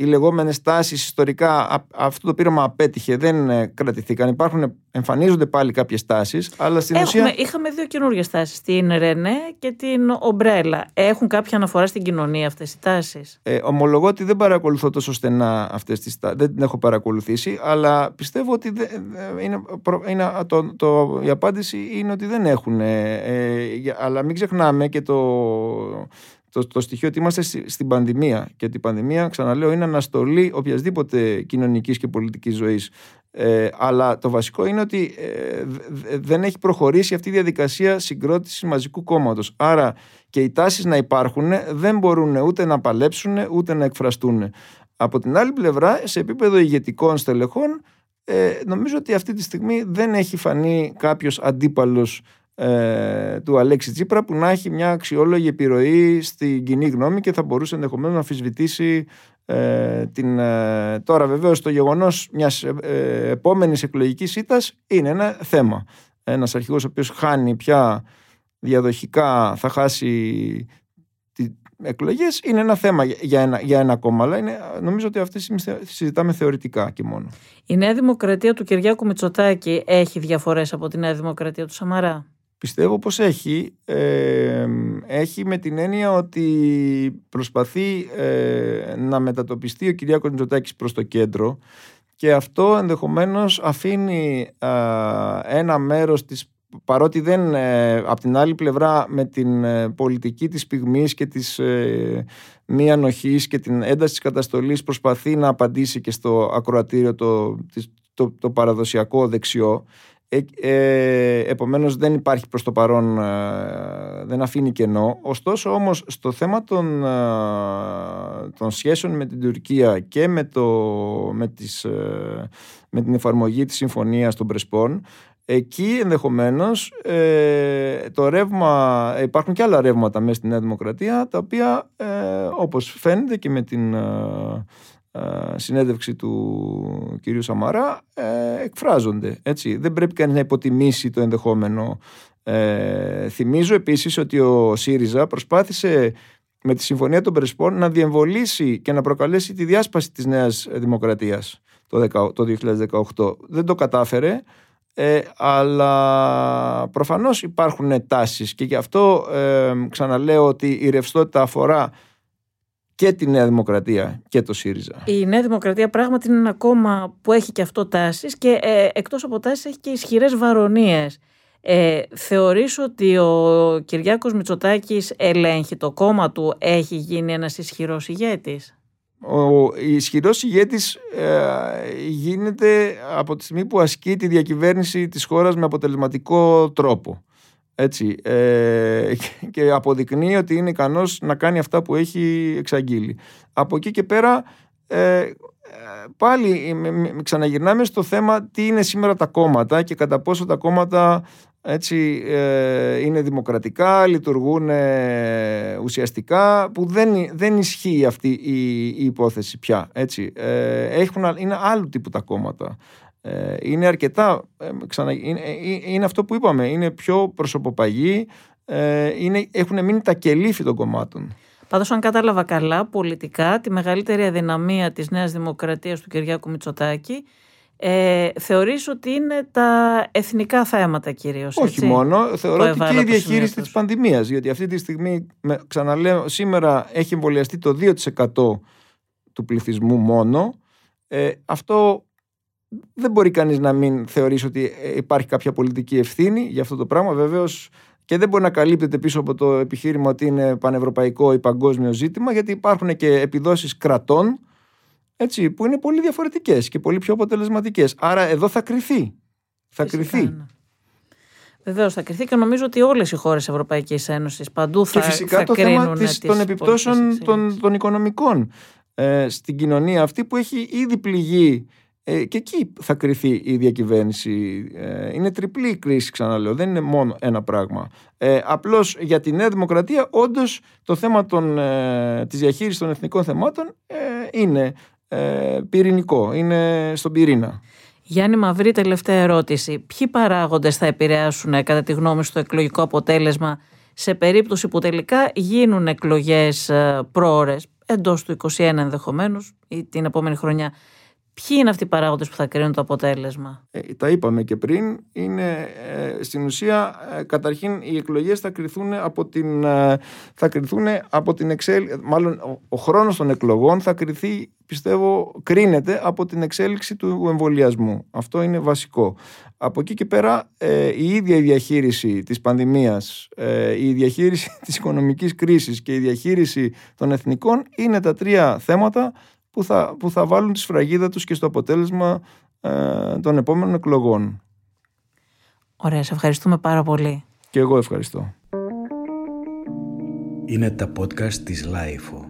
οι λεγόμενες τάσεις ιστορικά, αυτό το πείραμα απέτυχε, δεν ε, κρατηθήκαν. Υπάρχουν, εμφανίζονται πάλι κάποιες τάσεις, αλλά στην Έχουμε, ουσία. Είχαμε δύο καινούργιες τάσεις, την Ρενέ και την Ομπρέλα. Έχουν κάποια αναφορά στην κοινωνία αυτές οι τάσεις; Ε, ομολογώ ότι δεν παρακολουθώ τόσο στενά αυτές τις τάσει. Δεν την έχω παρακολουθήσει, αλλά πιστεύω ότι είναι, είναι, το, το, η απάντηση είναι ότι δεν έχουν. Ε, ε, αλλά μην ξεχνάμε και το το, το στοιχείο ότι είμαστε στην πανδημία και ότι η πανδημία, ξαναλέω, είναι αναστολή οποιασδήποτε κοινωνικής και πολιτικής ζωής. Ε, αλλά το βασικό είναι ότι ε, δεν έχει προχωρήσει αυτή η διαδικασία συγκρότησης μαζικού κόμματος. Άρα και οι τάσεις να υπάρχουν δεν μπορούν ούτε να παλέψουν ούτε να εκφραστούν. Από την άλλη πλευρά, σε επίπεδο ηγετικών στελεχών, ε, νομίζω ότι αυτή τη στιγμή δεν έχει φανεί κάποιος αντίπαλος ε, του Αλέξη Τσίπρα που να έχει μια αξιόλογη επιρροή στην κοινή γνώμη και θα μπορούσε ενδεχομένως να αμφισβητήσει ε, την, ε, τώρα βεβαίως το γεγονός μιας ε, επόμενης εκλογικής ήττας είναι ένα θέμα. Ένας αρχηγός ο οποίος χάνει πια διαδοχικά θα χάσει εκλογές είναι ένα θέμα για ένα, για ένα κόμμα, αλλά είναι, νομίζω ότι αυτή τη συζητάμε θεωρητικά και μόνο. Η Νέα Δημοκρατία του Κυριάκου Μητσοτάκη έχει διαφορές από τη Νέα Δημοκρατία του Σαμαρά; Πιστεύω πως έχει. έχει με την έννοια ότι προσπαθεί ε, να μετατοπιστεί ο Κυριάκος Μητσοτάκης προς το κέντρο και αυτό ενδεχομένως αφήνει ένα μέρος της παρότι δεν ε, από την άλλη πλευρά με την ε, πολιτική της πυγμής και της ε, μη ανοχής και την ένταση της καταστολής προσπαθεί να απαντήσει και στο ακροατήριο το, το, το παραδοσιακό δεξιό ε, ε, επομένως δεν υπάρχει προς το παρόν, ε, δεν αφήνει κενό. Ωστόσο όμως στο θέμα των, ε, των σχέσεων με την Τουρκία και με, το, με, τις, με την εφαρμογή της συμφωνίας των Πρεσπών, εκεί ενδεχομένως το ρεύμα, υπάρχουν και άλλα ρεύματα μέσα στη Νέα Δημοκρατία, τα οποία όπως φαίνεται και με την ε, συνέντευξη του κυρίου Σαμαρά ε, εκφράζονται. Έτσι. Δεν πρέπει κανείς να υποτιμήσει το ενδεχόμενο. Ε, θυμίζω επίσης ότι ο ΣΥΡΙΖΑ προσπάθησε με τη Συμφωνία των Πρεσπών να διεμβολήσει και να προκαλέσει τη διάσπαση της Νέας Δημοκρατίας το 2018. Δεν το κατάφερε, ε, αλλά προφανώς υπάρχουν τάσεις και γι' αυτό ε, ξαναλέω ότι η ρευστότητα αφορά και τη Νέα Δημοκρατία και το ΣΥΡΙΖΑ. Η Νέα Δημοκρατία πράγματι είναι ένα κόμμα που έχει και αυτό τάσεις και ε, εκτός από τάσεις έχει και ισχυρές βαρονίες. Ε, θεωρείς ότι ο Κυριάκος Μητσοτάκης ελέγχει το κόμμα του, έχει γίνει ένας ισχυρός ηγέτης; Ο ισχυρός ηγέτης ε, γίνεται από τη στιγμή που ασκεί τη διακυβέρνηση της χώρας με αποτελεσματικό τρόπο. Έτσι, ε, και αποδεικνύει ότι είναι ικανός να κάνει αυτά που έχει εξαγγείλει. Από εκεί και πέρα ε, πάλι ξαναγυρνάμε στο θέμα τι είναι σήμερα τα κόμματα και κατά πόσο τα κόμματα έτσι, ε, είναι δημοκρατικά, λειτουργούν ε, ουσιαστικά, που δεν, δεν ισχύει αυτή η, η υπόθεση πια. Έτσι. Ε, έχουν, είναι άλλου τύπου τα κόμματα. Ε, είναι αρκετά, ξανα, είναι, είναι, αυτό που είπαμε, είναι πιο προσωποπαγή, είναι, έχουν μείνει τα κελίφη των κομμάτων. Πάντως, αν κατάλαβα καλά, πολιτικά τη μεγαλύτερη αδυναμία της Νέας Δημοκρατίας του Κυριάκου Μητσοτάκη ε, θεωρείς ότι είναι τα εθνικά θέματα κυρίως. Όχι έτσι, μόνο, θεωρώ ότι και η διαχείριση της πανδημίας, γιατί αυτή τη στιγμή, ξαναλέω, σήμερα έχει εμβολιαστεί το 2% του πληθυσμού μόνο. Ε, αυτό δεν μπορεί κανείς να μην θεωρήσει ότι ε, υπάρχει κάποια πολιτική ευθύνη για αυτό το πράγμα. Βεβαίως και δεν μπορεί να καλύπτεται πίσω από το επιχείρημα ότι είναι πανευρωπαϊκό ή παγκόσμιο ζήτημα, γιατί υπάρχουν και επιδόσεις κρατών έτσι, που είναι πολύ διαφορετικές και πολύ πιο αποτελεσματικές. Άρα εδώ θα κρυθεί. Θα κρυθεί. Ναι. Βεβαίως θα κρυθεί και νομίζω ότι όλες οι χώρες Ευρωπαϊκής Ένωσης παντού θα Και φυσικά το θέμα της, των επιπτώσεων των, των οικονομικών ε, στην κοινωνία αυτή που έχει ήδη πληγεί ε, και εκεί θα κρυθεί η διακυβέρνηση. Ε, είναι τριπλή η κρίση, ξαναλέω. Δεν είναι μόνο ένα πράγμα. Ε, Απλώς για τη Νέα Δημοκρατία, όντως το θέμα των, ε, της διαχείρισης των εθνικών θεμάτων ε, είναι ε, πυρηνικό, είναι στον πυρήνα. Γιάννη Μαυρή, τελευταία ερώτηση. Ποιοι παράγοντες θα επηρεάσουν κατά τη γνώμη σου το εκλογικό αποτέλεσμα σε περίπτωση που τελικά γίνουν εκλογές ε, πρόορες εντός του 2021 ενδεχομένως ή την επόμενη χρονιά; Ποιοι είναι αυτοί οι παράγοντες που θα κρίνουν το αποτέλεσμα; Ε, τα είπαμε και πριν. Είναι, ε, στην ουσία, ε, καταρχήν, οι εκλογές θα κρυθούν από την, ε, θα κρυθούν από την εξέλιξη, μάλλον ο, ο χρόνος των εκλογών θα κρυθεί, πιστεύω, κρίνεται από την εξέλιξη του εμβολιασμού. Αυτό είναι βασικό. Από εκεί και πέρα, η ίδια η διαχείριση της πανδημίας, η διαχείριση της οικονομικής κρίσης και η διαχείριση των εθνικών είναι τα τρία θέματα που θα, που θα βάλουν τη σφραγίδα τους και στο αποτέλεσμα ε, των επόμενων εκλογών. Ωραία, σε ευχαριστούμε πάρα πολύ. Και εγώ ευχαριστώ. Είναι τα podcast της LiFO.